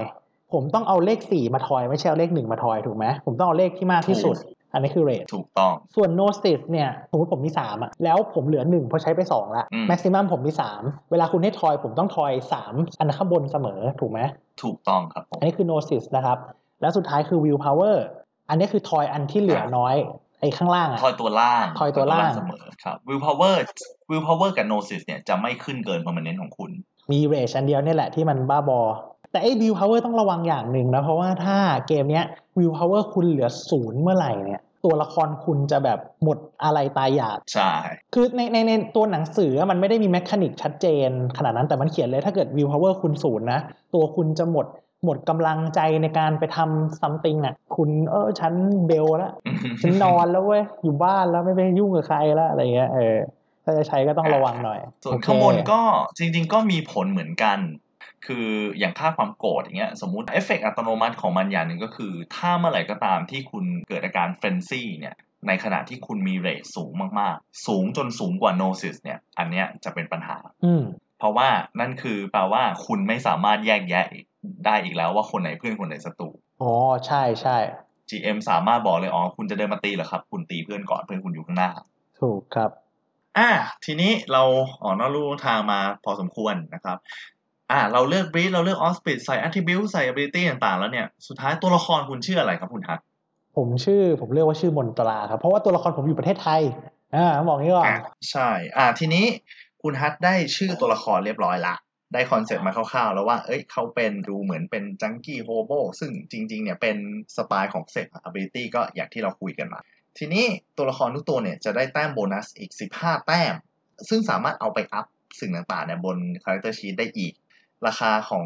ผมต้องเอาเลข 4 มาทอยไม่ใช่เอาเลข 1 มาทอยถูกไหมผมต้องเอาเลขที่มากที่สุด อันนี้คือ range ถูกต้อง ส่วน nosis เนี่ยสมมติผมมี 3อะแล้วผมเหลือ 1 เพราะใช้ไป 2 ละอืม maximum ผมมี 3 เวลาคุณให้ทอยผมต้องทอย 3 อันข้างบนเสมอถูกไหมถูกต้องครับผมอันนี้คือ gnosis นะครับ แล้วสุดท้ายคือ will power อันนี้คือทอยอันที่เหลือน้อยไอ้ข้างล่างอะทอยตัวล่าง ทอยตัวล่างเสมอครับ willpower willpower กับ gnosis เนี่ยจะไม่ขึ้นเกิน permanent ของคุณ มี rage อันเดียวเนี่ยแหละที่มันบ้าบอ แต่ไอ้ will power ต้องระวังอย่างหนึ่งนะ เพราะว่าถ้าเกมเนี้ย will power คุณเหลือศูนย์เมื่อไหร่เนี่ยตัวละครคุณจะแบบหมดอะไรตายอยาก ใช่ คือในในในตัวหนังสือมันไม่ได้มี mechanic ชัดเจน ขนาดนั้นแต่มันเขียนเลยถ้าเกิด will power คุณศูนย์นะ ตัวคุณจะหมดหมดกำลังใจในการไปทำ something อะ คุณเออฉันเบลอแล้ว ฉันนอนแล้วเว้ย อยู่บ้านแล้วไม่ไปยุ่งกับใครแล้วอะไรเงี้ยเออถ้าจะใช้ก็ต้องระวังหน่อย ส่วนโอเคข้างบนก็จริง ๆ ก็มีผลเหมือนกัน คืออย่างค่าความโกรธอย่างเงี้ยสมมุติเอฟเฟกต์อัตโนมัติของมันอย่างหนึ่งก็คือ ถ้าเมื่อไหร่ก็ตามที่คุณเกิดอาการ frenzy เนี่ยในขณะที่คุณมี rage สูงมากๆ สูงจนสูงกว่าโนซิสเนี่ยอันเนี้ยจะเป็นปัญหาอืมเพราะว่านั่นคือแปลว่าคุณไม่สามารถแยกแยะได้อีกแล้วว่าคนไหนเพื่อนคนไหนศัตรูอ๋อใช่ใช่ GM สามารถบอกเลยอ๋อคุณจะเดินมาตีเหรอครับ คุณตีเพื่อนก่อนเพื่อนคุณอยู่ข้างหน้า ถูกครับอะทีนี้เราออกนอกลู่นอกทางมาพอสมควรนะครับ อะเราเลือกบรีดเราเลือกออสปิดใส่ attribute ใส่ ability ต่างๆ แล้วเนี่ย สุดท้ายตัวละครคุณชื่ออะไรครับคุณทัศน์ผมชื่อผมเรียกว่าชื่อมนตราครับ เพราะว่าตัวละครผมอยู่ประเทศไทยอ่าบอกนี้ก่อนอะใช่ อะทีนี้คุณทัศน์ได้ชื่อตัวละครเรียบร้อยละได้ concept มาคร่าวๆ แล้วว่า เอ้ย เขาเป็นดูเหมือนเป็น junkie hobo ซึ่งจริง ๆ เนี่ยเป็นสไตล์ของเซต ability ก็อย่างที่เราคุยกันมา ทีนี้ตัวละครทุกตัวเนี่ยจะได้แต้มโบนัสอีก 15 แต้ม ซึ่งสามารถเอาไปอัพสิ่งต่างๆเนี่ยบน character sheet ได้อีก ราคาของ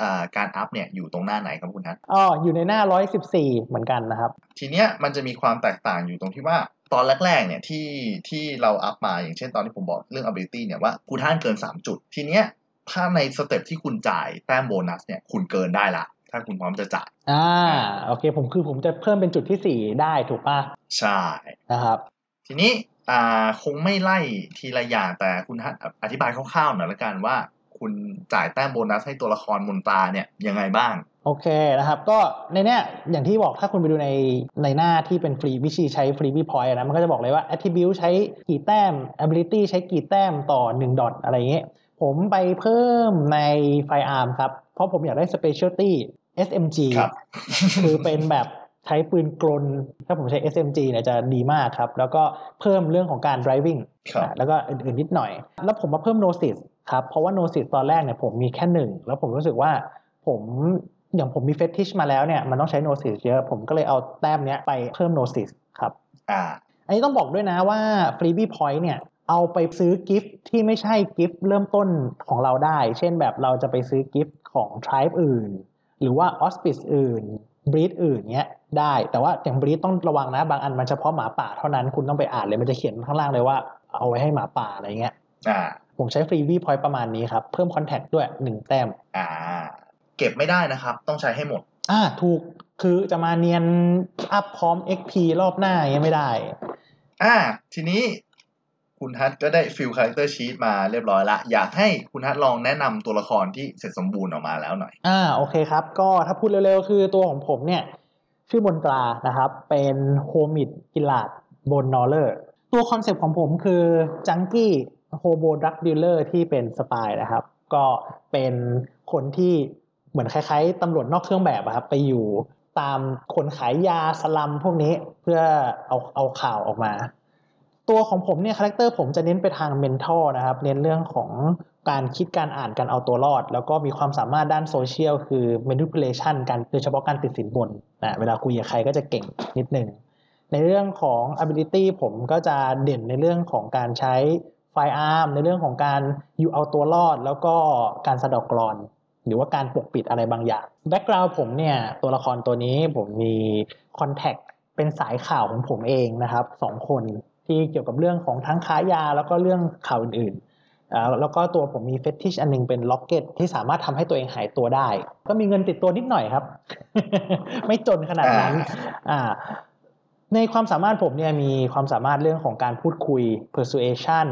อาการอัพเนี่ยอยู่ตรงหน้าไหนครับคุณทัศน์อ๋ออยู่ในหน้า 114 เหมือนกันนะครับ ทีเนี้ยมันจะมีความแตกต่างอยู่ตรงที่ว่าตอนแรกๆเนี่ยที่ที่เราอัพมาอย่างเช่นตอนที่ผมบอกเรื่อง ability เนี่ยว่าคุณท่านเกิน 3 จุด ทีเนี้ยถ้าใน step ที่คุณจ่ายแต้มโบนัสเนี่ยคุณเกินได้ละ ถ้าคุณพร้อมจะจ่าย อ่าโอเคผมคือผมจะเพิ่มเป็นจุดที่ 4 ได้ถูกป่ะ ใช่นะครับ ทีนี้อ่าคงไม่ไล่ทีละอย่างแต่คุณท่านอธิบายคร่าวๆหน่อยละกันว่า คุณจ่ายแต้มโบนัสให้ตัวละครมนตราเนี่ยยังไงบ้าง โอเคนะครับ ก็ในเนี้ยอย่างที่บอกถ้าคุณไปดูในในหน้าที่เป็น freebie วิธีใช้ freebie point นะมันก็จะบอกเลยว่า attribute ใช้กี่แต้ม ability ใช้กี่แต้มต่อ 1 dot อะไรอย่างเงี้ยผมไปเพิ่มใน firearm ครับ เพราะผมอยากได้ specialty SMG ครับคือเป็นแบบใช้ปืนกล ถ้าผมใช้ SMG เนี่ยจะดีมากครับ แล้วก็เพิ่มเรื่องของการ driving ครับอะแล้วก็อื่นๆนิดหน่อย แล้วผมมาเพิ่ม nosis ครับเพราะว่า nosis ตอนแรกเนี่ยผมมีแค่หนึ่งแล้วผมรู้สึกว่าผมอย่างผมมี fetish มาแล้วเนี่ยมันต้องใช้ nosis เยอะผมก็เลยเอาแต้มเนี้ยไปเพิ่ม nosis ครับอ่าอันนี้ต้องบอกด้วยนะว่า freebie point เนี่ยเอาไปซื้อกิฟต์ที่ไม่ใช่กิฟต์เริ่มต้นของเราได้ เช่นแบบเราจะไปซื้อกิฟต์ของ tribe อื่น หรือว่า auspice อื่น breed อื่นเนี้ยได้ แต่ว่าอย่าง breed ต้องระวังนะ บางอันมันเฉพาะหมาป่าเท่านั้นคุณต้องไปอ่านเลยมันจะเขียนข้างล่างเลยว่า เอาไว้ให้หมาป่าอะไรเงี้ยอ่า ผมใช้ freebie point ประมาณนี้ครับ เพิ่ม contact ด้วยหนึ่งแต้ม อ่า เก็บไม่ได้นะครับ ต้องใช้ให้หมด อ่า ถูกคือจะมาเนียนอัพพร้อม XP รอบหน้าอย่างเงี้ยไม่ได้ อ่า ทีนี้คุณฮัทก็ได้ fill character sheet มาเรียบร้อยละ อยากให้คุณฮัทลองแนะนำตัวละครที่เสร็จสมบูรณ์ออกมาแล้วหน่อย อ่าโอเคครับ ก็ถ้าพูดเร็วๆ คือตัวของผมเนี่ย ชื่อมนตรานะครับ เป็น homid Ragabash Bone Gnawer ตัว concept ของผมคือ junkie hobo drug dealer ที่เป็น spy นะครับ ก็เป็นคนที่เหมือนคล้ายๆตำรวจนอกเครื่องแบบอะครับไปอยู่ตามคนขายยาสลัมพวกนี้เพื่อเอาเอาข่าวออกมา ตัวของผมเนี่ย character ผมจะเน้นไปทาง mental นะครับ เน้นเรื่องของการคิดการอ่านการเอาตัวรอด แล้วก็มีความสามารถด้านโซเชียลคือ manipulation การโดยเฉพาะการติดสินบนนะเวลาคุยกับใครก็จะเก่งนิดนึงในเรื่องของ ability ผมก็จะเด่นในเรื่องของการใช้ firearm ในเรื่องของการอยู่เอาตัวรอดแล้วก็การสะเดอกกรอน หรือว่าการปกปิดอะไรบางอย่าง background ผมเนี่ยตัวละครตัวนี้ผมมี contact เป็นสายข่าวของผมเองนะครับสองคนที่เกี่ยวกับเรื่องของทั้งค้ายาแล้วก็เรื่องข่าวอื่นๆอ่าแล้วก็ตัวผมมีเฟติชอันหนึงเป็นล็อกเก็ตที่สามารถทำให้ตัวเองหายตัวได้ ก็มีเงินติดตัวนิดหน่อยครับ ไม่จนขนาดนั้นอ่าในความสามารถผมเนี่ยมีความสามารถเรื่องของการพูดคุย persuasion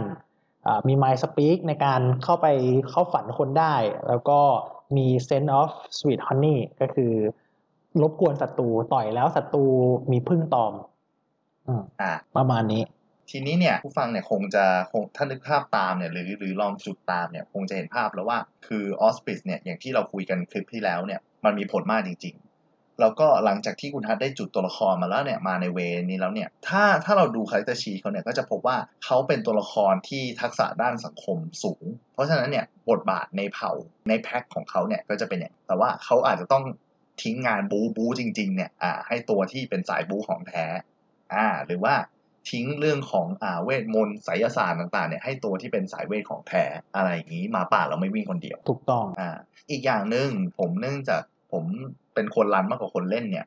อ่ามี mind speak ในการเข้าไปเข้าฝันคนได้ แล้วก็มี sense of sweet honey ก็คือรบกวนศัตรูต่อยแล้วศัตรูมีพึ่งตอมอืมอ่า ประมาณนี้ ทีนี้เนี่ยผู้ฟังเนี่ยคงจะคงถ้านึกภาพตามเนี่ยหรือหรือลองจุดตามเนี่ยคงจะเห็นภาพแล้วว่าคือออสปิสเนี่ยอย่างที่เราคุยกันคลิปที่แล้วเนี่ยมันมีผลมากจริงๆ แล้วก็หลังจากที่คุณฮัทได้จุดตัวละครมาแล้วเนี่ยมาในเวนี้แล้วเนี่ยถ้าถ้าเราดูคาแรคเตอร์ชีเขาเนี่ยก็จะพบว่าเขาเป็นตัวละครที่ทักษะด้านสังคมสูง เพราะฉะนั้นเนี่ยบทบาทในเผ่าในแพ็คของเขาเนี่ยก็จะเป็นอย่างแต่ว่าเขาอาจจะต้องทิ้งงานบูบูจริงๆเนี่ยอ่าให้ตัวที่เป็นสายบูของแท้อ่าหรือว่าทิ้งเรื่องของอ่าเวทมนต์ไสยศาสตร์ต่างๆเนี่ยให้ตัวที่เป็นสายเวทของแท้อะไรอย่างนี้หมาป่าเราไม่วิ่งคนเดียว ถูกต้องอ่าอีกอย่างหนึ่งผมเนื่องจากผม เป็นคนรันมากกว่าคนเล่นเนี่ย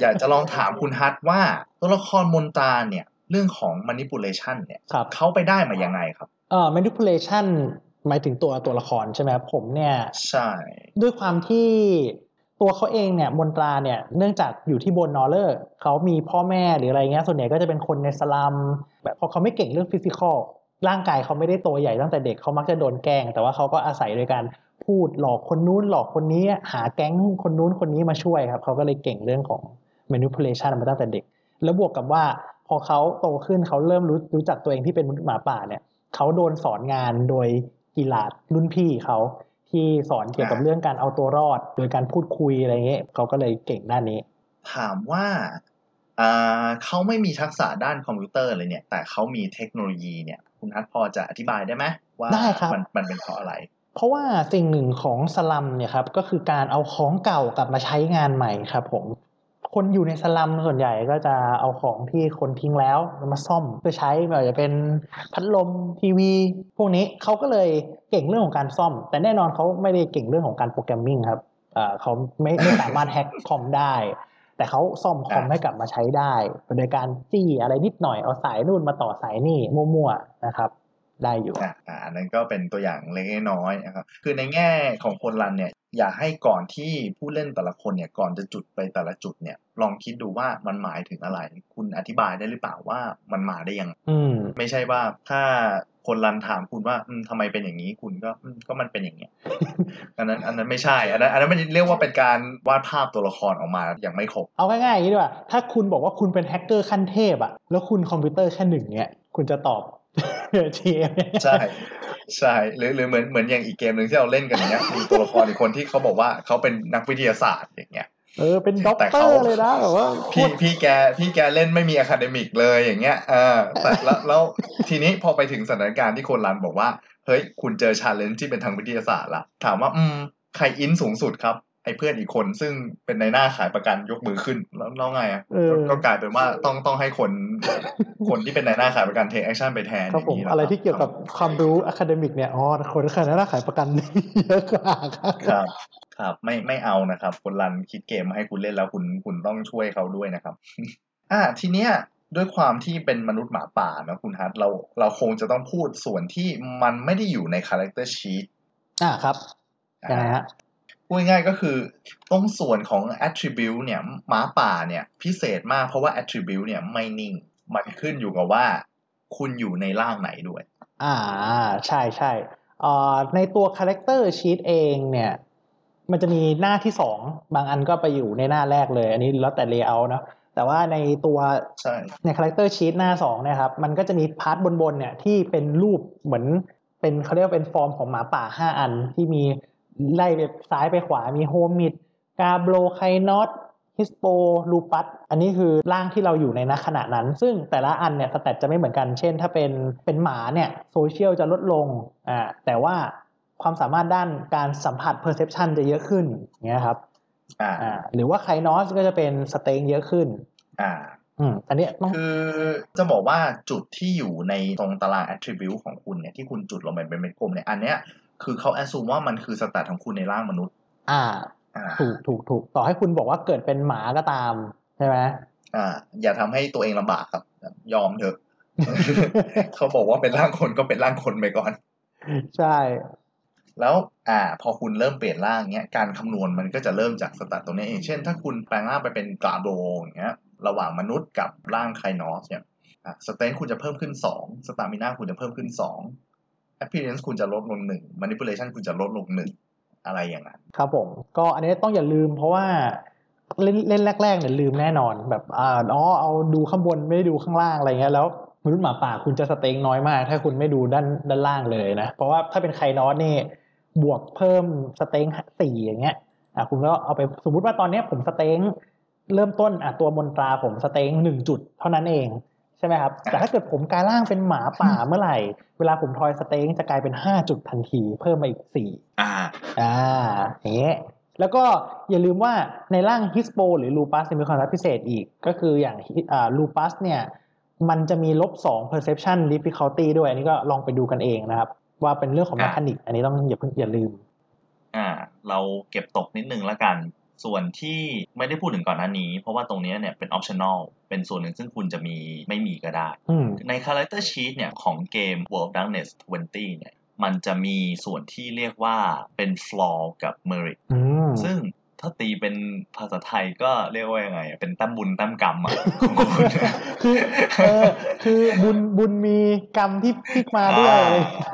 อยากจะลองถามคุณฮัทว่าตัวละครมนตราเนี่ย เรื่องของ manipulation เนี่ยครับเขาไปได้มายังไงครับเอ่อ manipulation หมายถึงตัวตัวละครใช่ไหมครับผมเนี่ยใช่ด้วยความที่ตัวเขาเองเนี่ยมนตราเนี่ยเนื่องจากอยู่ที่บนนอเลอร์เขามีพ่อแม่หรืออะไรเงี้ยส่วนใหญ่ก็จะเป็นคนในสลัมแบบพอเขาไม่เก่งเรื่องฟิสิกอลร่างกายเขาไม่ได้โตใหญ่ตั้งแต่เด็กเขามักจะโดนแกล้ง แต่ว่าเขาก็อาศัยโดยการ พูดหลอกคนนู้นหลอกคนนี้หาแก๊งคนนู้นคนนี้มาช่วยครับเขาก็เลยเก่งเรื่องของ manipulation มาตั้งแต่เด็ก แล้วบวกกับว่าพอเขาโตขึ้นเขาเริ่มรู้รู้จักตัวเองที่เป็นมนุษย์หมาป่าเนี่ยเขาโดนสอนงานโดยกีฬาดรุ่นพี่เขาที่สอนเกี่ยวกับอ่าเรื่องการเอาตัวรอด โดยการพูดคุยอะไรเงี้ยเขาก็เลยเก่งด้านนี้ ถามว่าอ่าเขาไม่มีทักษะด้านคอมพิวเตอร์เลยเนี่ย แต่เขามีเทคโนโลยีเนี่ย คุณฮัทพอจะอธิบายได้ไหมว่าได้ครับมันมันเป็นเพราะอะไร เพราะว่าสิ่งหนึ่งของสลัมเนี่ยครับก็คือการเอาของเก่ากลับมาใช้งานใหม่ครับผมคนอยู่ในสลัมส่วนใหญ่ก็จะเอาของที่คนทิ้งแล้วมาซ่อมเพื่อใช้ไม่ว่าจะเป็นพัดลมทีวี พวกนี้เขาก็เลยเก่งเรื่องของการซ่อม แต่แน่นอนเขาไม่ได้เก่งเรื่องของการโปรแกรมมิ่งครับเขาไม่ไม่สามารถแฮ็กคอมได้ แต่เขาซ่อมคอมให้กลับมาใช้ได้ โดยการจี้อะไรนิดหน่อยเอาสายนู่นมาต่อสายนี่มั่วๆนะครับ ได้อยู่อะอ่าอันนั้นก็เป็นตัวอย่างเล็กๆน้อยๆนะครับคือในแง่ของคนรันเนี่ยอยากให้ก่อนที่ผู้เล่นแต่ละคนเนี่ยก่อนจะจุดไปแต่ละจุดเนี่ย ลองคิดดูว่ามันหมายถึงอะไร คุณอธิบายได้หรือเปล่าว่ามันมาได้ยังไงอืมไม่ใช่ว่าถ้าคนรันถามคุณว่าอืมทำไมเป็นอย่างนี้คุณก็อืมก็มันเป็นอย่างเงี้ยอันนั้นอันนั้นไม่ใช่อันนั้นอันนั้นมันเรียกว่าเป็นการวาดภาพตัวละครออกมาอย่างไม่ครบเอาง่ายๆอย่างนี้ดีกว่าถ้าคุณบอกว่าคุณเป็นแฮกเกอร์ขั้นเทพอะแล้วคุณคอมพิวเตอร์แค่หนึ่งเนี่ยคุณจะตอบ GM ใช่ใช่หรือหรือเหมือนเหมือนอย่างอีกเกมหนึ่งที่เราเล่นกันอย่างเงี้ยมีตัวละครอีกคนที่เขาบอกว่าเขาเป็นนักวิทยาศาสตร์อย่างเงี้ยเออเป็นด็อกแต่เตอเขาร์เลยนะแบบว่าพี่พี่แกพี่แกเล่นไม่มี academic เลยอย่างเงี้ยเออแต่แล้วแล้วทีนี้พอไปถึงสถานการณ์ที่คนรันบอกว่า เฮ้ย คุณเจอ challenge ที่เป็นทางวิทยาศาสตร์ละถามว่า อืมใคร int สูงสุดครับ ไอ้เพื่อนอีกคนซึ่งเป็นนายหน้าขายประกันยกมือขึ้นแล้วแล้วไงอะเออก็ก็กลายเป็นว่าต้องต้องให้คนคนที่เป็นนายหน้าขายประกัน take action ไปแทนครับผมย่างนี้แหลอะไรที่เกี่ยวกับความรู้ academic เนี่ยอ๋อคนขายหน้าขายประกันเยอะกว่าครับครับครับไม่ไม่เอานะครับ คนรันคิดเกมมาให้คุณเล่นแล้วคุณคุณต้องช่วยเขาด้วยนะครับ อ่าทีเนี้ยด้วยความที่เป็นมนุษย์หมาป่านะคุณฮัทเราเราคงจะต้องพูดส่วนที่มันไม่ได้อยู่ใน character sheet อ่าครับยังไงฮะ พูดง่ายๆก็คือตรงส่วนของ attribute เนี่ยหมาป่าเนี่ยพิเศษมากเพราะว่า attribute เนี่ยไม่นิ่ง มันขึ้นอยู่กับว่า คุณอยู่ในร่างไหนด้วย อ่าใช่ใช่เอ่อในตัว character sheet เองเนี่ย มันจะมีหน้าที่สองบางอันก็ไปอยู่ในหน้าแรกเลย อันนี้แล้วแต่ layer เนาะแต่ว่าในตัวใช่ใน character sheet หน้าสองเนี่ยครับ มันก็จะมี part บนๆเนี่ยที่เป็นรูปเหมือนเป็นเขาเรียกว่าเป็นฟอร์มของหมาป่าห้าอันที่มี ไล่ไปซ้ายไปขวามีโฮมิดกาโบรไคนอตฮิสโปลูปัสอันนี้คือร่างที่เราอยู่ในณขณะนั้น ซึ่งแต่ละอันเนี่ยสแตทจะไม่เหมือนกัน เช่น ถ้าเป็นเป็นหมาเนี่ยโซเชียลจะลดลงอ่าแต่ว่าความสามารถด้านการสัมผัส perception จะเยอะขึ้นอย่างเงี้ยครับอ่าอ่าหรือว่าไคนอสก็จะเป็นสเต็งเยอะขึ้นอ่าอืมอันเนี้ยต้องคือจะบอกว่าจุดที่อยู่ในตรงตาราง attribute ของคุณเนี่ยที่คุณจุดลงไปเป็นเม็ดกลมเนี่ยอันเนี้ย คือเขา assume ว่ามันคือสแตทของคุณในร่างมนุษย์อ่าอ่า ถูกถูกถูกต่อให้คุณบอกว่าเกิดเป็นหมาก็ตาม ใช่ไหมอ่า อย่าทำให้ตัวเองลำบากครับ ยอมเถอะ เขาบอกว่าเป็นร่างคนก็เป็นร่างคนไปก่อน ใช่ แล้วอ่า พอคุณเริ่มเปลี่ยนร่างเงี้ย การคำนวณมันก็จะเริ่มจากสแตทตรงนี้เอง เช่น ถ้าคุณแปลงร่างไปเป็นกาโบอย่างเงี้ย ระหว่างมนุษย์กับร่างไคนอสเนี่ยอะสเตนคุณจะเพิ่มขึ้นสองสตามิน่าคุณจะเพิ่มขึ้นสอง appearance คุณจะลดลงหนึ่ง manipulation คุณจะลดลงหนึ่งอะไรอย่างนั้นครับผม ก็อันนี้ต้องอย่าลืมเพราะว่าเล่นเล่นแรกๆเนี่ยลืมแน่นอนแบบอ่าอ๋อเอาดูข้างบนไม่ได้ดูข้างล่างอะไรเงี้ยแล้วมนุษย์หมาป่าคุณจะสเต็งน้อยมาก ถ้าคุณไม่ดูด้านด้านล่างเลยนะ เพราะว่าถ้าเป็นไคนอสนี่บวกเพิ่มสเต็งสี่อย่างเงี้ยอะคุณก็เอาไปสมมติว่าตอนเนี้ยผมสเต็งเริ่มต้นอะตัวมนตราผมสเต็งหนึ่งจุด เท่านั้นเอง ช่ไหมครับ แต่ถ้าเกิดผมกลายร่างเป็นหมาป่าเมื่อไหร่ เวลาผมทอยสเต็งจะกลายเป็นห้าจุดทันที เพิ่มมาอีกสี่อ่า อ่าอย่างเงี้ยแล้วก็อย่าลืมว่าในร่างฮิสโปหรือลูปัสมีความสามารถพิเศษอีก ก็คืออย่างอ่าลูปัสเนี่ย มันจะมีลบสอง perception difficulty ด้วย อันนี้ก็ลองไปดูกันเองนะครับ ว่าเป็นเรื่องของอ่าม e คานิก อันนี้ต้องอย่าเพิ่งอย่าลืม อ่า เราเก็บตกนิดนึงละกัน ส่วนที่ไม่ได้พูดถึงก่อนหน้านี้ เพราะว่าตรงเนี้ยเนี่ยเป็น optional เป็นส่วนหนึ่งซึ่งคุณจะมีไม่มีก็ได้อืมใน character sheet เนี่ยของเกม World of Darkness 20 เนี่ยมันจะมีส่วนที่เรียกว่าเป็น flaw กับ merit อืมซึ่งถ้าตีเป็นภาษาไทยก็เรียกว่ายังไงอะเป็นแต้มบุญแตั้มกรรมอะของคุณคือเออคือบุญบุญมีกรรมที่พลิกมาด้วยอะไรอย่างเงี้ย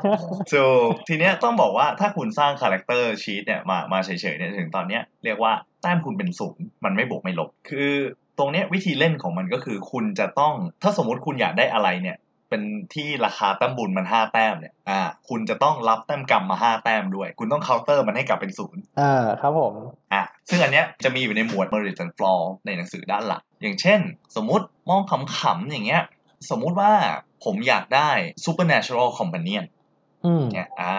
ถูกทีเนี้ยต้องบอกว่าถ้าคุณสร้าง character sheet เนี่ยมามาเฉยๆเนี่ยถึงตอนเนี้ยเรียกว่า แต้มคุณเป็นศูนย์มันไม่บวกไม่ลบ คือตรงเนี้ยวิธีเล่นของมันก็คือคุณจะต้อง ถ้าสมมติคุณอยากได้อะไรเนี่ย เป็นที่ราคาแต้มบุญมันห้าแต้มเนี่ย อ่า คุณจะต้องรับแต้มกรรมมาห้าแต้มด้วย คุณต้องเคาน์เตอร์มันให้กลับเป็นศูนย์เออครับผม อะซึ่งอันเนี้ยจะมีอยู่ในหมวด merit and flaw ในหนังสือด้านหลังอย่างเช่น สมมุติมองขำๆอย่างเงี้ย สมมุติว่าผมอยากได้ supernatural companion อืมเนี่ย อ่า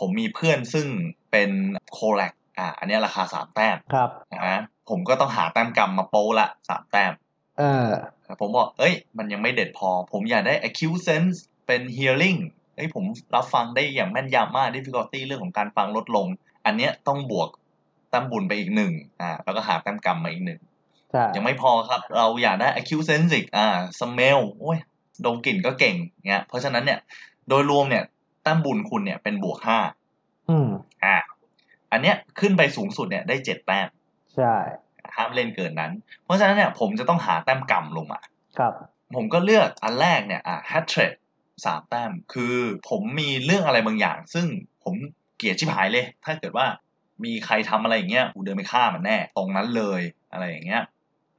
ผมมีเพื่อนซึ่งเป็นโคแลก อ่า อันเนี้ยราคาสามแต้มครับนะผมก็ต้องหาแต้มกรรมมาโปะละสามแต้มเออผมบอก เอ้ย มันยังไม่เด็ดพอ ผมอยากได้ acute sense เป็น hearing เอ้ยผมรับฟังได้อย่างแม่นยำมาก difficulty เรื่องของการฟังลดลง อันเนี้ยต้องบวกแต้มบุญไปอีกหนึ่งอ่า แล้วก็หาแต้มกรรมมาอีกหนึ่งใช่ยังไม่พอครับ เราอยากได้ acute sense อีกอ่า smell โอ้ยดมกลิ่นก็เก่งเงี้ย เพราะฉะนั้นเนี่ย โดยรวมเนี่ยแต้มบุญคุณเนี่ยเป็นบวกห้าอืมอ่า อันเนี้ยขึ้นไปสูงสุดเนี่ยได้เจ็ดแต้มใช่ห้ามเล่นเกินนั้น เพราะฉะนั้นเนี่ยผมจะต้องหาแต้มกรรมลงมาครับ ผมก็เลือกอันแรกเนี่ยอ่า hat trick สามแต้ม คือผมมีเรื่องอะไรบางอย่าง ซึ่งผมเกลียดชิบหายเลย ถ้าเกิดว่ามีใครทำอะไรอย่างเงี้ยกูเดินไปฆ่ามันแน่ ตรงนั้นเลยอะไรอย่างเงี้ย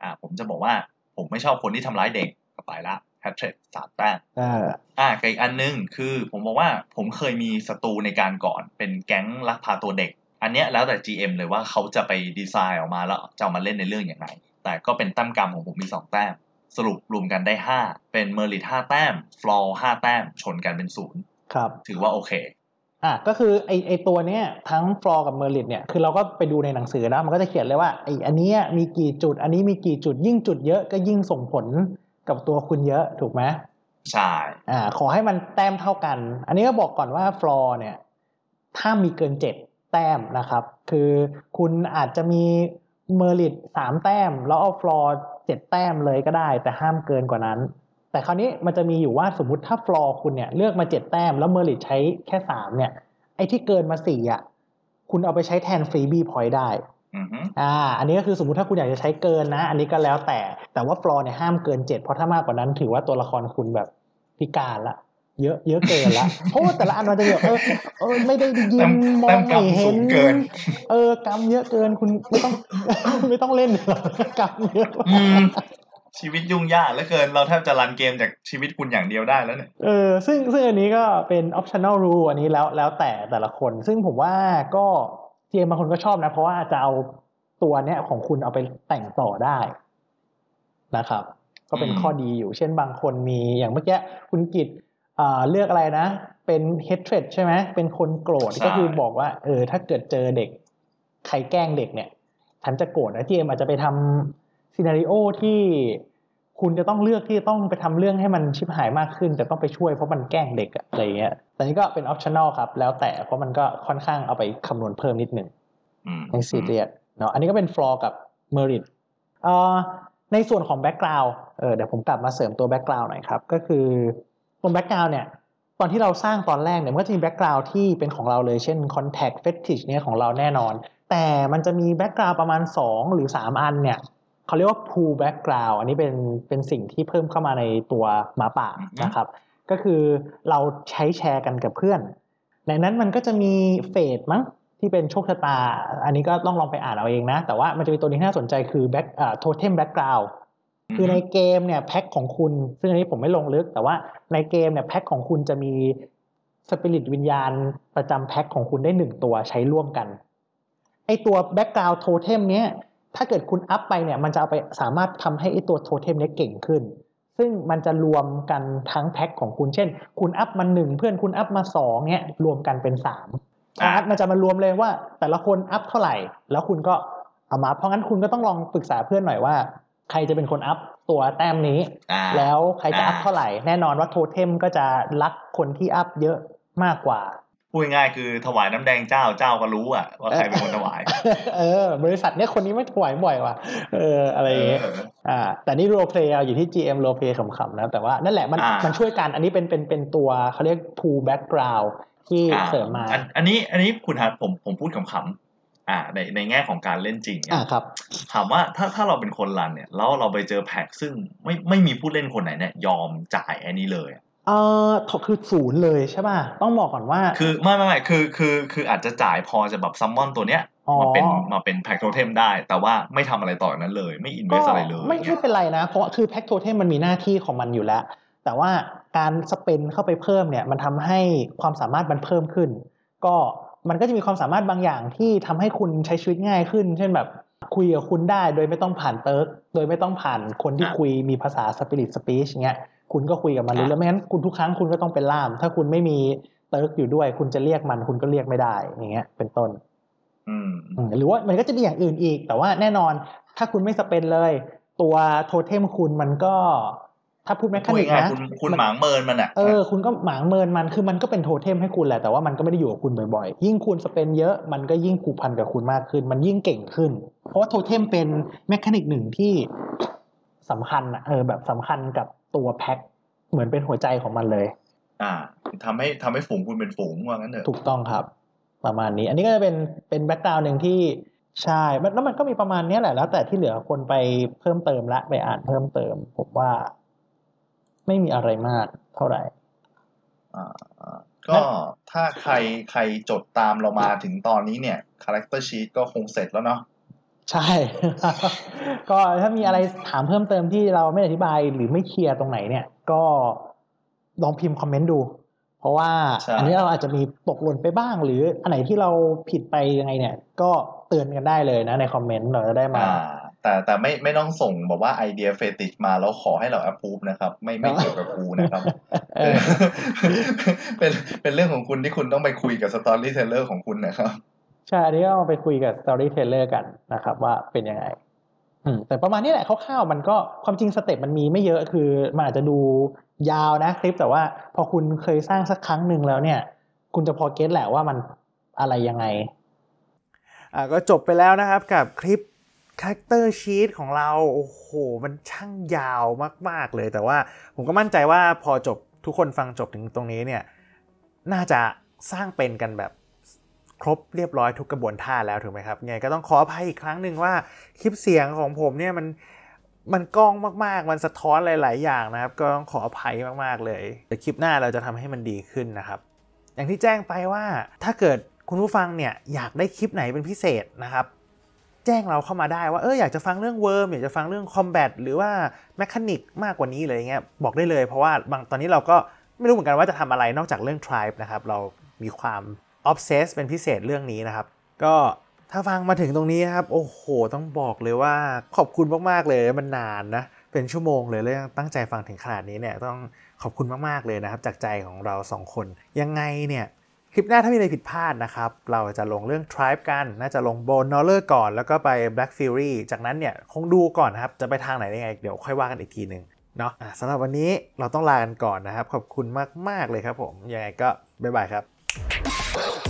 อ่าผมจะบอกว่าผมไม่ชอบคนที่ทำร้ายเด็กก็ไปละ hatred สามแต้มเอออ่ากับอีกอันนึงคือผมบอกว่าผมเคยมีศัตรูในการก่อนเป็นแก๊งลักพาตัวเด็ก อันเนี้ยแล้วแต่ GM เลยว่าเขาจะไปดีไซน์ออกมาแล้วจะเอามาเล่นในเรื่องอย่างไร แต่ก็เป็นแต้มกรรมของผมมีสองแต้ม สรุปรวมกันได้ห้าเป็น merit ห้าแต้ม flaw ห้าแต้ม ชนกันเป็นศูนย์ครับ ถือว่าโอเค อะก็คือไอไอตัวเนี้ยทั้ง flaw กับ merit เนี่ย คือเราก็ไปดูในหนังสือนะ มันก็จะเขียนเลยว่าไออันเนี้ยมีกี่จุด อันนี้มีกี่จุด ยิ่งจุดเยอะก็ยิ่งส่งผลกับตัวคุณเยอะถูกไหมใช่ อ่า ขอให้มันแต้มเท่ากัน อันนี้ก็บอกก่อนว่า flaw เนี่ย ห้ามมีเกินเจ็ด แต้มนะครับ คือคุณอาจจะมี merit สามแต้ม แล้วเอา flaw เจ็ดแต้มเลยก็ได้ แต่ห้ามเกินกว่านั้น แต่คราวนี้มันจะมีอยู่ว่าสมมติถ้า flaw คุณเนี่ยเลือกมาเจ็ดแต้ม แล้ว merit ใช้แค่สามเนี่ย ไอ้ที่เกินมาสี่อะคุณเอาไปใช้แทนฟรีบีพอยต์ได้อือฮึอ่า อันนี้ก็คือสมมุติถ้าคุณอยากจะใช้เกินนะ อันนี้ก็แล้วแต่ แต่ว่าฟลอร์เนี่ยห้ามเกินเจ็ดเพราะถ้ามากกว่านั้นถือว่าตัวละครคุณแบบพิการละ เยอะเยอะเกินละเพราะว่าแต่ละอันมันจะแบบเออเออไม่ได้ยิแต้นมมอแต้งมกรรไม่มเห็สูนงเกินเออกรรมเยอะเกินคุณไม่ต้องไม่ต้องเล่นหรอกกรรมเยอะอืมชีวิตยุ่งยากเหลือเกิน เราแทบจะรันเกมจากชีวิตคุณอย่างเดียวได้แล้วเนี่ยเออซึ่งซึ่งอันนี้ก็เป็น optional rule อันนี้แล้วแล้วแต่แต่ละคน ซึ่งผมว่าก็เจมบางคนก็ชอบนะ เพราะว่าจะเอาตัวเนี้ยของคุณเอาไปแต่งต่อได้นะครับ ก็เป็นอืมข้อดีอยู่ เช่นบางคนมีอย่างเมื่อกี้คุณกิตอ่า เลือกอะไรนะ เป็น hatred ใช่ไหมเป็นคนโกรธก็คือบอกว่า เออ ถ้าเกิดเจอเด็ก ใครแกล้งเด็กเนี่ย ฉันจะโกรธนะเจมอาจจะไปทำซีนารีโอที่คุณจะต้องเลือกที่จะต้องไปทำเรื่องให้มันชิบหายมากขึ้น แต่ต้องไปช่วยเพราะมันแกล้งเด็กอะอะไรเงี้ยแต่นี้ก็เป็น optional ครับ แล้วแต่เพราะมันก็ค่อนข้างเอาไปคำนวณเพิ่มนิดหนึ่งอืมในซีเรียสเนาะอันนี้ก็เป็น flaw กับ merit เอ่อในส่วนของ background เออเดี๋ยวผมกลับมาเสริมตัว background หน่อยครับ ก็คือ ตัว background เนี่ยตอนที่เราสร้างตอนแรกเนี่ยมันก็จะมี background ที่เป็นของเราเลยเช่น Contact Fetish เนี่ยของเราแน่นอน แต่มันจะมี background ประมาณ 2 หรือ 3 อันเนี่ยเขาเรียกว่า pool background อันนี้เป็นเป็นสิ่งที่เพิ่มเข้ามาในตัวหมาป่าอือฮึนะครับ ก็คือเราใช้แชร์กันกับเพื่อน ในนั้นมันก็จะมี fate มั้งที่เป็นโชคชะตา อันนี้ก็ต้องลองไปอ่านเอาเองนะ แต่ว่ามันจะมีตัวนี้ที่น่าสนใจคือ back อ่าโท เทมแบ็กกราวคือในเกมเนี่ยแพ็คของคุณ ซึ่งอันนี้ผมไม่ลงลึก แต่ว่าในเกมเนี่ยแพ็คของคุณจะมีสปิริตวิญญาณประจำแพ็คของคุณได้หนึ่งตัวใช้ร่วมกัน ไอตัว background totem เนี้ยถ้าเกิดคุณอัพไปเนี่ยมันจะเอาไปสามารถทำให้ไอตัวโทเทมเนี้ยเก่งขึ้น ซึ่งมันจะรวมกันทั้งแพ็คของคุณเช่น คุณอัพมาหนึ่งเพื่อนคุณอัพมาสองเนี่ยรวมกันเป็นสามอ่าอัพมันจะมารวมเลยว่า แต่ละคนอัพเท่าไหร่ แล้วคุณก็เอามาเพราะงั้นคุณก็ต้องลองปรึกษาเพื่อนหน่อยว่า ใครจะเป็นคนอัพตัวแต้มนี้อ่าแล้วใครจะอัพอ่าเท่าไหร่ แน่นอนว่าโทเทมก็จะรักคนที่อัพเยอะมากกว่าพูดง่ายๆคือถวายน้ำแดงเจ้าเจ้าก็รู้อะว่าใครเป็นคนถวาย เออ บริษัทเนี้ยคนนี้ไม่ถวายบ่อยว่ะเอออะไรอย่างเงี้ยเอออ่า แต่นี่ roleplay อยู่ที่ GM โร p เพลย์ขำๆนะ แต่ว่านั่นแหละมันอ่ามัมันช่วยกัน อันนี้เป็นเป็นเป็นตัวเขาเรียก pool background ที่อ่าเสริมมาอันอันนี้อันนี้คุณฮัทผมผมพูดขำๆ อ่าในในแง่ของการเล่นจริงเนี่ยอ่าครับ ถามว่าถ้าถ้าเราเป็นคน run เนี่ยแล้วเราไปเจอแพ็กซึ่งไม่ไม่มีผู้เล่นคนไหนเนี่ยยอมจ่ายอันนี้เลยอะเออคือศูนย์เลยใช่ป่ะ ต้องบอกก่อนว่า คือไม่ไม่ไม่คือคือคืออาจจะจ่ายพอจะแบบ summon ตัวเนี้ยอ๋อมาเป็นมาเป็น pack totem ได้ แต่ว่าไม่ทำอะไรต่อจากนั้นเลย ไม่ invest อะไรเลย ไม่เนี่ไม่ยเป็นไรนะ เพราะว่าคือ pack totem มันมีหน้าที่ของมันอยู่แล้ว แต่ว่าการ spend เข้าไปเพิ่มเนี่ยมันทำให้ความสามารถมันเพิ่มขึ้น ก็ มันก็จะมีความสามารถบางอย่างที่ทำให้คุณใช้ชีวิตง่ายขึ้น เช่นแบบคุยกับคุณได้โดยไม่ต้องผ่าน theurge โดยไม่ต้องผ่านคนที่อะคุยมีภาษา spirit speech เงี้ยคุณก็คุยกับมันรู้แล้วไม่งั้นคุณทุกครั้งคุณก็ต้องเป็นล่าม ถ้าคุณไม่มี theurge อยู่ด้วย คุณจะเรียกมันคุณก็เรียกไม่ได้อย่างเงี้ย เป็นต้นอืมอืมหรือว่ามันก็จะมีอย่างอื่นอีก แต่ว่าแน่นอนถ้าคุณไม่ spend เลย ตัวโทเทมคุณมันก็ ถ้าพูด mechanic นะพูดง่ายๆคุณคุณมันหมางเมินมันอะเออคุณก็หมางเมินมันคือมันก็เป็นโทเทมให้คุณแหละแต่ว่ามันก็ไม่ได้อยู่กับคุณบ่อยๆ ยิ่งคุณ spend เยอะมันก็ยิ่งผูกพันกับคุณมากขึ้น มันยิ่งเก่งขึ้น เพราะว่าโทเทมเป็น mechanic หนึ่งที่สำคัญอะเออแบบสำคัญกับตัวแพ็คเหมือนเป็นหัวใจของมันเลย อ่าทำให้ทำให้ฝูงคุณเป็นฝูงว่างั้นเถอะถูกต้องครับ ประมาณนี้ อันนี้ก็จะเป็นเป็น background หนึ่งที่ใช่มันแล้วมันก็มีประมาณเนี้ยแหละแล้ว แต่ที่เหลือคนไปเพิ่มเติมละไปอ่านเพิ่มเติมผมว่า ไม่มีอะไรมากเท่าไหร่อ่าอ่าก็ถ้าใครใครจดตามเรามาถึงตอนนี้เนี่ย character sheet ก็คงเสร็จแล้วเนาะใช่ ก็ถ้ามีอะไรถามเพิ่มเติมที่เราไม่อธิบายหรือไม่เคลียร์ตรงไหนเนี่ย ก็ลองพิมพ์คอมเมนต์ดู เพราะว่าใช่อันนี้เราอาจจะมีตกหล่นไปบ้าง หรืออันไหนที่เราผิดไปยังไงเนี่ย ก็เตือนกันได้เลยนะในคอมเมนต์เราจะได้มาอ่า แต่แต่ไม่ไม่ต้องส่งแบบว่าไอเดีย fetish มาแล้วขอให้เรา approve นะครับ ไม่ไม่เกี่ยวกับกูนะครับเออเป็นเป็นเรื่องของคุณที่คุณต้องไปคุยกับ storyteller ของคุณนะครับ ใช่อันนี้ก็เอาไปคุยกับ storyteller กันนะครับ ว่าเป็นยังไงอืมแต่ประมาณนี้แหละคร่าวๆมันก็ความจริง step มันมีไม่เยอะคือมันอาจจะดูยาวนะคลิปแต่ว่าพอคุณเคยสร้างสักครั้งหนึ่งแล้วเนี่ย คุณจะพอ get แหละว่ามันอะไรยังไง อ่าก็จบไปแล้วนะครับกับคลิป Character Sheet ของเรา โอ้โห มันช่างยาวมาก ๆ เลย แต่ว่าผมก็มั่นใจว่าพอจบทุกคนฟังจบถึงตรงนี้เนี่ย น่าจะสร้างเป็นกันแบบครบเรียบร้อยทุกกระบวนท่าแล้วถูกไหมครับไงก็ต้องขออภัยอีกครั้งหนึ่งว่าคลิปเสียงของผมเนี่ยมันมันกล้องมากๆ มันสะท้อนหลาย ๆ อย่างนะครับ ก็ต้องขออภัยมากๆเลยแต่คลิปหน้าเราจะทำให้มันดีขึ้นนะครับ อย่างที่แจ้งไปว่าถ้าเกิดคุณผู้ฟังเนี่ยอยากได้คลิปไหนเป็นพิเศษนะครับ แจ้งเราเข้ามาได้ว่าเอออยากจะฟังเรื่อง Wyrm อยากจะฟังเรื่อง combat หรือว่า mechanic มากกว่านี้เลยเงี้ยบอกได้เลย เพราะว่าบางตอนนี้เราก็ไม่รู้เหมือนกันว่าจะทำอะไรนอกจากเรื่อง Tribe นะครับ เรามีความ obsess เป็นพิเศษเรื่องนี้นะครับ ก็ถ้าฟังมาถึงตรงนี้นะครับ โอ้โห ต้องบอกเลยว่าขอบคุณมากๆเลยมันนานนะ เป็นชั่วโมงเลยแล้วยังตั้งใจฟังถึงขนาดนี้เนี่ยต้องขอบคุณมากๆเลยนะครับ จากใจของเราสองคน ยังไงเนี่ย คลิปหน้าถ้ามีอะไรผิดพลาดนะครับ เราจะลงเรื่อง Tribe กัน น่าจะลงโบ b o เลอร์ก่อน แล้วก็ไป Black Fury จากนั้นเนี่ย คงดูก่อนนครับ จะไปทางไหนยังไง เดี๋ยวค่อยว่ากันอีกทีหนึ่งเนาะสำหรับวันนี้เราต้องลากันก่อนนะครับ ขอบคุณมาก ๆ เลยครับผม ยังไงก็บ๊ายบายครับ Thank.